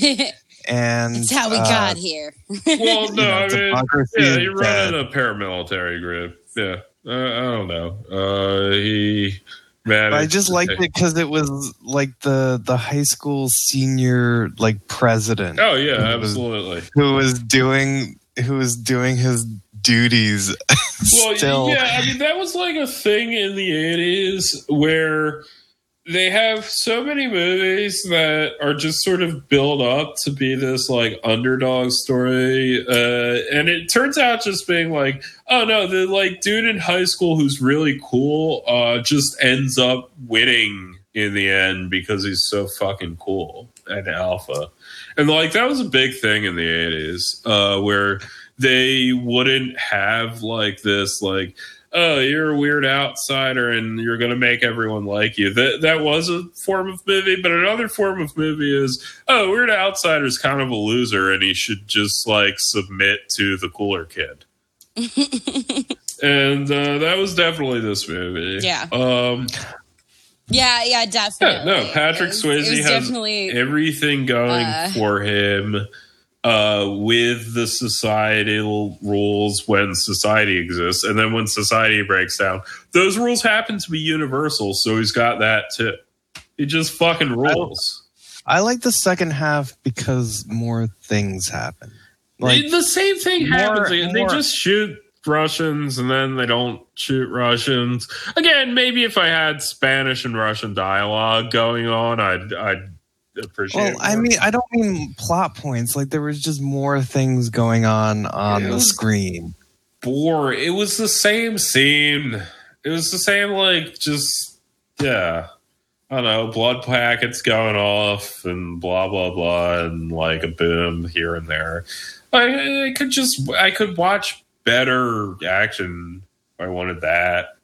S3: and
S1: It's how we
S3: uh,
S1: got here.
S2: well, no, (laughs)
S3: you know,
S2: I mean,
S3: democracy
S2: yeah,
S3: is
S2: he
S3: dead.
S2: ran a paramilitary group. Yeah, uh, I don't know. Uh, he managed.
S3: But I just liked it because it was like the the high school senior like president
S2: Oh yeah,
S3: It was-
S2: absolutely.
S3: who was doing who was doing his duties (laughs)
S2: Well,
S3: still.
S2: yeah, I mean that was like a thing in the eighties where they have so many movies that are just sort of built up to be this like underdog story, uh, and it turns out just being like, oh no, the like dude in high school who's really cool uh, just ends up winning in the end because he's so fucking cool and alpha, and like that was a big thing in the eighties uh, where they wouldn't have like this like oh you're a weird outsider and you're going to make everyone like you that that was a form of movie but another form of movie is oh weird outsider's kind of a loser and he should just like submit to the cooler kid (laughs) and uh, that was definitely this movie
S1: Yeah.
S2: um
S1: yeah, yeah,
S2: yeah,
S1: definitely.
S2: no patrick
S1: was-
S2: swayze has
S1: definitely
S2: everything going
S1: uh,
S2: for him uh, with the societal rules when society exists. And then when society breaks down, those rules happen to be universal. So he's got that too. He just fucking rules.
S3: I like the second half because more things happen. Like
S2: the same thing
S3: more-
S2: happens. They- they just shoot Russians and then they don't shoot Russians. Again, maybe if I had Spanish and Russian dialogue going on, I'd, I'd appreciate
S3: well, I mean, I don't mean plot points. Like there was just more things going on on
S2: It
S3: the screen.
S2: bore. It was the same scene. It was the same, like, just, yeah. I don't know, blood packets going off and blah, blah, blah, and like a boom here and there. I, I could just, I could watch better action if I wanted that.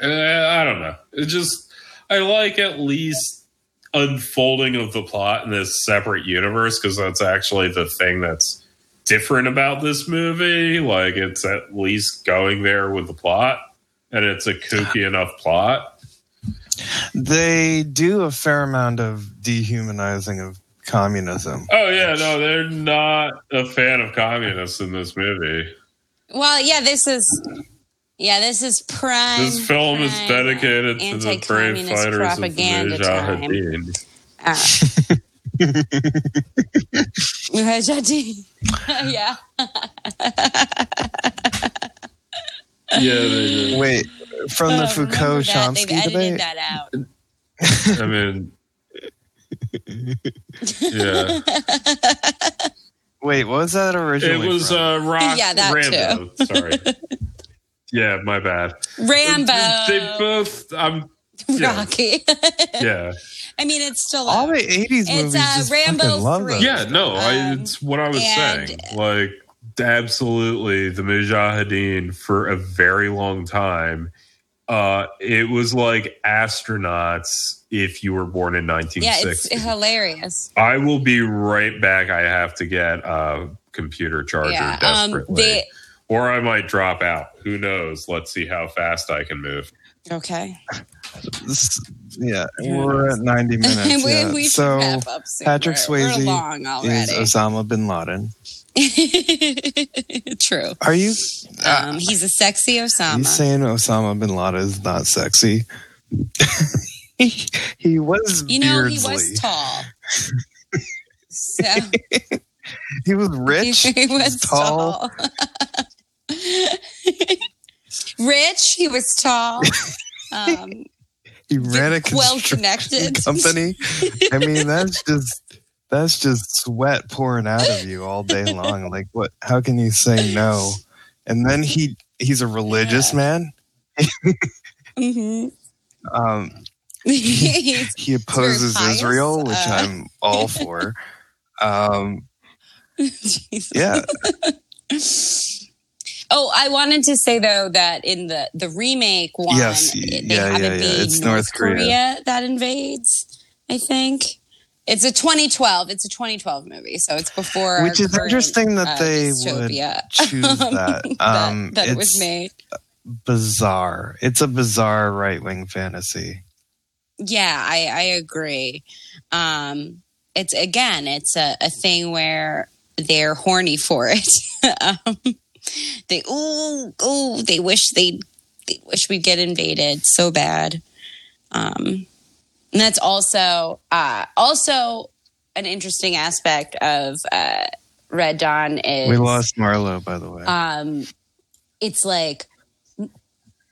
S2: I don't know. It just, I like at least unfolding of the plot in this separate universe because that's actually the thing that's different about this movie. Like it's at least going there with the plot, and it's a kooky (sighs) enough plot.
S3: They do a fair amount of dehumanizing of communism.
S2: Oh yeah, no, they're not a fan of communists in this movie.
S1: Well, yeah, this is yeah, this is prime.
S2: This film is dedicated to the brave
S1: anti-communist
S2: fighters of the
S1: propaganda time. (laughs)
S2: Mujahideen.
S1: Uh, (laughs) Mujahideen. yeah.
S2: Yeah, they
S3: Wait, from the
S1: Oh,
S3: Foucault
S1: remember that.
S3: Chomsky
S1: They've edited
S3: debate.
S1: that out.
S2: I mean, yeah,
S3: Wait, what was that originally?
S2: it was
S3: from?
S2: uh, Rock (laughs)
S1: Yeah, that
S2: Rambo. Sorry. Yeah, my bad.
S1: Rambo.
S2: They both. I'm. (laughs) yeah.
S1: Rocky. (laughs)
S2: Yeah.
S1: I mean, it's still
S3: all
S1: out.
S3: the '80s
S1: It's,
S3: movies.
S1: uh,
S3: just
S1: Rambo
S3: love
S1: 3.
S2: Yeah, no, I,
S1: Um,
S2: it's what I was
S1: and-
S2: saying. Like, absolutely, the Mujahideen for a very long time. Uh, it was like astronauts if you were born in
S1: Yeah, it's hilarious.
S2: I will be right back. I have to get a computer charger
S1: Yeah. Um,
S2: desperately.
S1: they,
S2: or I might drop out. Who knows? Let's see how fast I can move.
S1: okay.
S3: This- yeah, we're at (laughs) 90 minutes.
S1: we,
S3: yeah.
S1: we
S3: so
S1: wrap up soon.
S3: Patrick
S1: We're- we're
S3: Swayze
S1: long
S3: is. Osama bin Laden. (laughs)
S1: True.
S3: Are you?
S1: Um, he's a sexy
S3: Osama. you
S1: Osama.
S3: saying Osama bin Laden is not sexy? he, (laughs) he was
S1: You know, he was tall. so
S3: He was rich.
S1: he was
S3: tall.
S1: tall. (laughs) Rich, he was tall. Um,
S3: He ran a
S1: well connected (laughs)
S3: company. I mean, that's just that's just sweat pouring out of you all day (laughs) long. Like, what? How can you say no? And then he he's a religious
S1: Yeah.
S3: man.
S1: hmm
S3: Um,
S1: He's-
S3: he opposes Israel, which
S1: uh,
S3: I'm all for. Um, yeah,
S1: Oh, I wanted to say though that in the the remake one,
S3: Yes,
S1: they
S3: yeah,
S1: have
S3: yeah,
S1: it
S3: yeah. It's
S1: North,
S3: North
S1: Korea.
S3: Korea.
S1: that invades. I think it's a 2012. It's a 2012 movie, so it's before.
S3: which is
S1: current,
S3: interesting that
S1: uh,
S3: they
S1: dystopia
S3: would choose (laughs) that. Um,
S1: that, that it was made.
S3: bizarre. It's a bizarre right wing fantasy.
S1: Yeah, I, I agree. Um, it's again, it's a, a thing where they're horny for it. (laughs) um, they ooh ooh, they wish they they wish we'd get invaded so bad. Um, and that's also uh, also an interesting aspect of uh, Red Dawn is
S3: We lost Marlowe, by the way.
S1: um, it's like,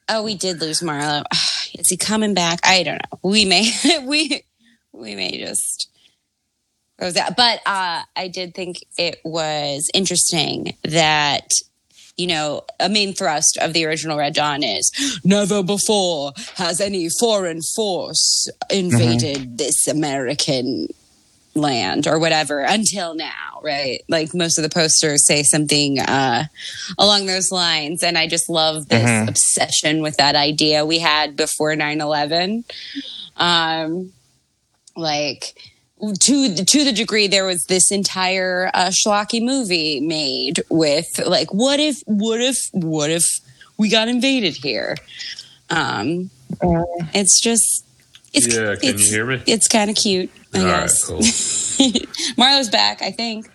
S1: oh, we did lose Marlo. (sighs) Is he coming back? I don't know. We may, (laughs) we, we may just that. But uh, I did think it was interesting that you know a main thrust of the original Red Dawn is never before has any foreign force invaded this American land or whatever until now right? Like most of the posters say something uh along those lines and i just love this
S3: Mhm.
S1: obsession with that idea we had before 9-11 um like to to the degree there was this entire uh, schlocky movie made with like what if what if what if we got invaded here um it's just it's
S2: Yeah, can you hear me?
S1: it's kind of cute i
S2: All right,
S1: guess
S2: cool. (laughs)
S1: Marlo's back, I think.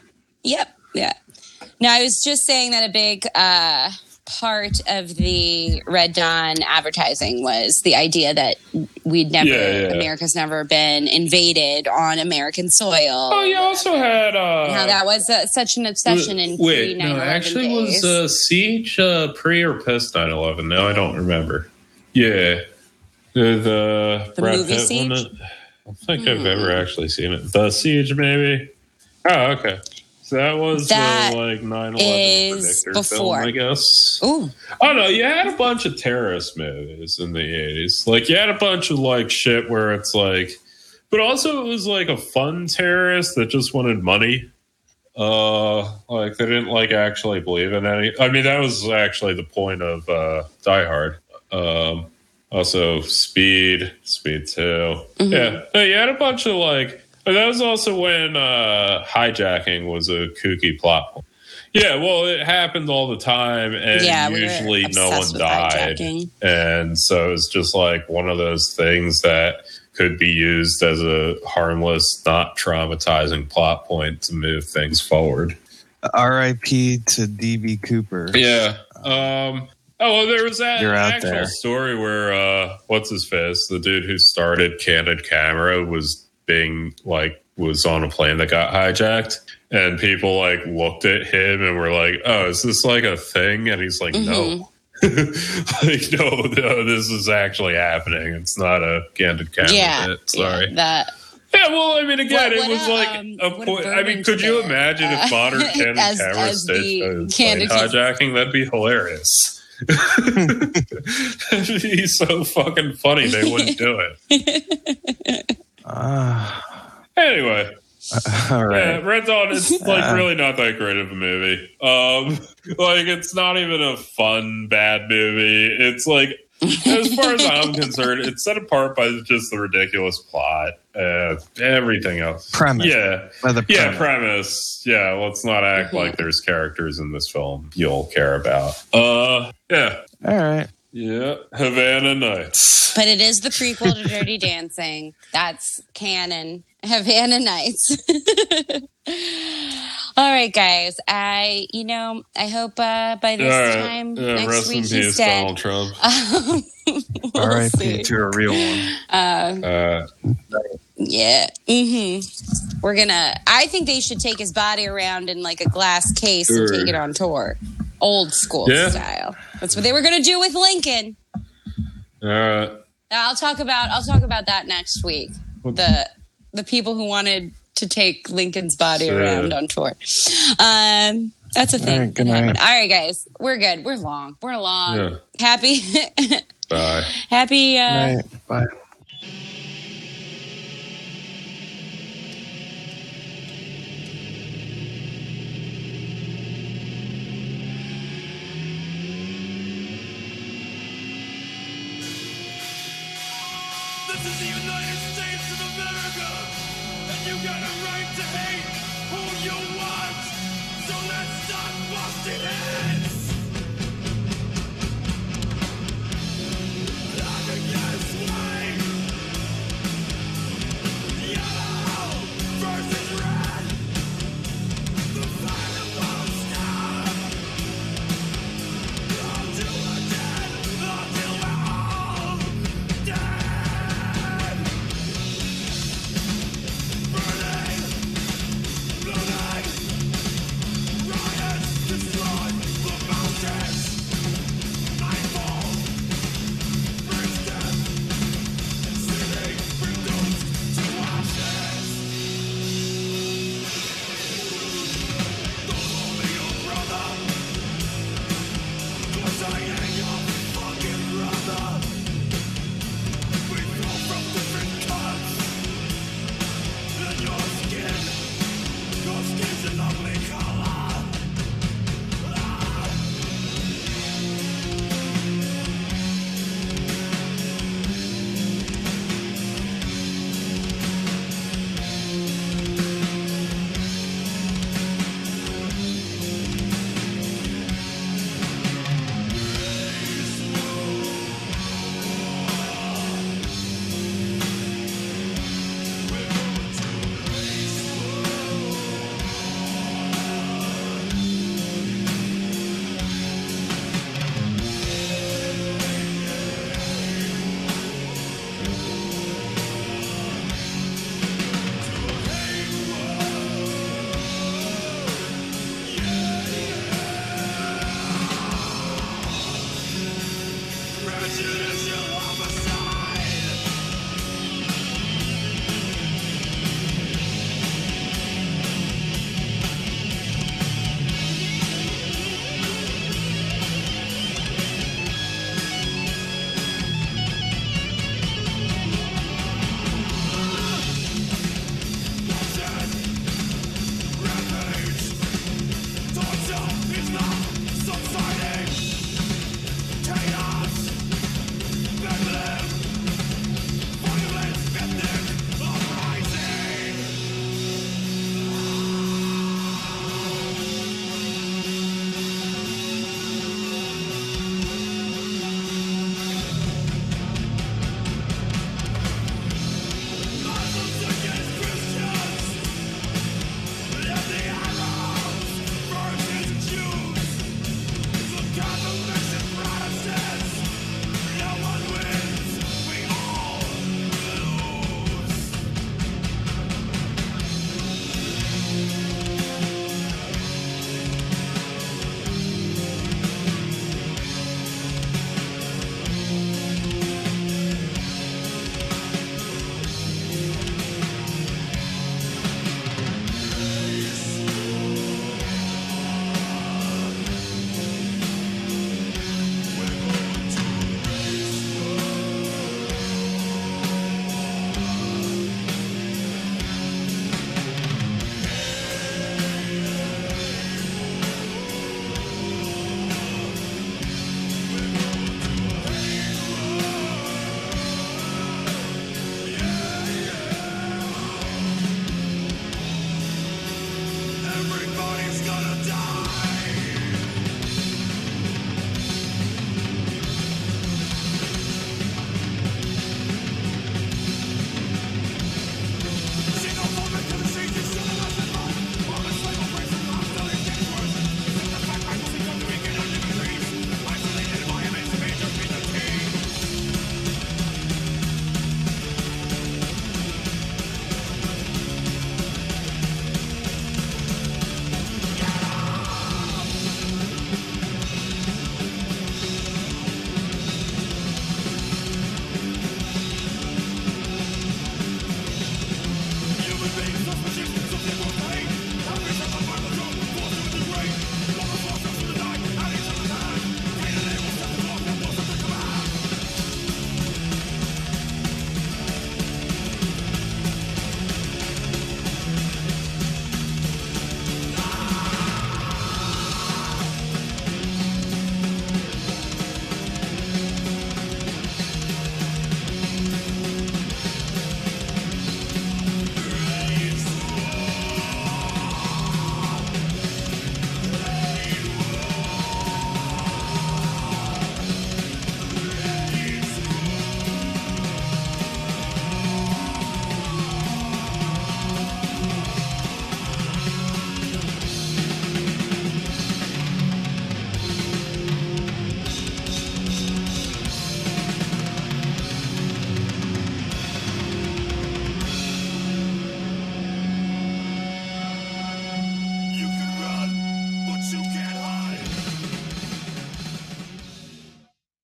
S1: Yep. Yeah. Now I was just saying that a big uh, part of the Red Dawn advertising was the idea that we'd never,
S2: Yeah, yeah.
S1: America's never been invaded on American soil.
S2: Oh, you also had uh,
S1: How that was uh, such an obsession in
S2: Wait,
S1: pre
S2: no,
S1: 9/11
S2: actually,
S1: days.
S2: was uh, Siege uh, pre or post 9 11? No, I don't remember. Yeah. The, the,
S1: movie
S2: Pitt
S1: Siege?
S2: one? I don't think I've ever actually seen it. The Siege, maybe? Oh, okay. So that was
S1: That
S2: uh, like 9 11
S1: is
S2: predictor
S1: before.
S2: film, I guess.
S1: Ooh,
S2: Oh no, you had a bunch of terrorist movies in the eighties. Like you had a bunch of like shit where it's like, but also it was like a fun terrorist that just wanted money. Uh, like they didn't like actually believe in any. I mean, that was actually the point of uh, Die Hard. Um, also Speed, Speed 2 Yeah, no, you had a bunch of like. But that was also when uh, hijacking was a kooky plot. point. Yeah, well, it happened all the time, and
S1: yeah,
S2: usually
S1: were
S2: no one died.
S1: hijacking.
S2: And so it's just like one of those things that could be used as a harmless, not traumatizing plot point to move things forward.
S3: R.I.P. to D.B. Cooper.
S2: Yeah. Um, oh, well, there was that
S3: You're out
S2: actual
S3: there.
S2: story where, uh, what's his face? The dude who started Candid Camera was being like, was on a plane that got hijacked. And people like looked at him and were like, oh, is this like a thing? And he's like, no. (laughs) like, no, no, this is actually happening. It's not a candid camera.
S1: Yeah,
S2: bit. Sorry.
S1: yeah, that
S2: Yeah, well, I mean, again,
S1: What-
S2: it was
S1: a,
S2: like
S1: um,
S2: a point. I mean, could you imagine
S1: uh,
S2: if modern (laughs) candid
S1: as-
S2: camera
S1: as
S2: staged
S1: candid
S2: hijacking? That'd be hilarious. (laughs) That'd so fucking funny. They wouldn't do it.
S3: Ah,
S2: Anyway, (laughs)
S3: all
S2: yeah. Red Dawn is (laughs) like
S3: Uh.
S2: really not that great of a movie. Um, (laughs) like it's not even a fun bad movie. It's like, as far as I'm concerned, it's set apart by just the ridiculous plot. Uh, everything else,
S3: Premise.
S2: yeah.
S3: By the
S2: Yeah,
S3: premise.
S2: premise. Yeah, let's not act like there's characters in this film you'll care about. Uh, yeah.
S3: All right.
S2: Yeah, Havana Nights.
S1: But it is the prequel to Dirty (laughs) Dancing. That's canon. Havana Nights. (laughs) All right, guys. I, you know, I hope uh, by this
S2: All right.
S1: time
S2: Yeah,
S1: next
S2: rest in
S1: week he's
S2: peace,
S1: dead.
S2: Donald Trump. (laughs)
S1: We'll
S3: R.I.P. to a real one.
S2: Uh,
S1: Yeah. Mm-hmm. We're gonna. I think they should take his body around in like a glass case and take it on tour, old school
S2: Yeah.
S1: style. That's what they were gonna do with Lincoln.
S2: all right.
S1: I'll talk about. I'll talk about that next week. The the people who wanted to take Lincoln's body
S2: Sure.
S1: around on tour. Um, that's a thing.
S3: All right, good
S1: happened.
S3: night.
S1: All right, guys. We're good. We're long. We're long.
S2: Yeah.
S1: Happy. (laughs)
S2: Bye.
S1: happy. Uh.
S3: Bye.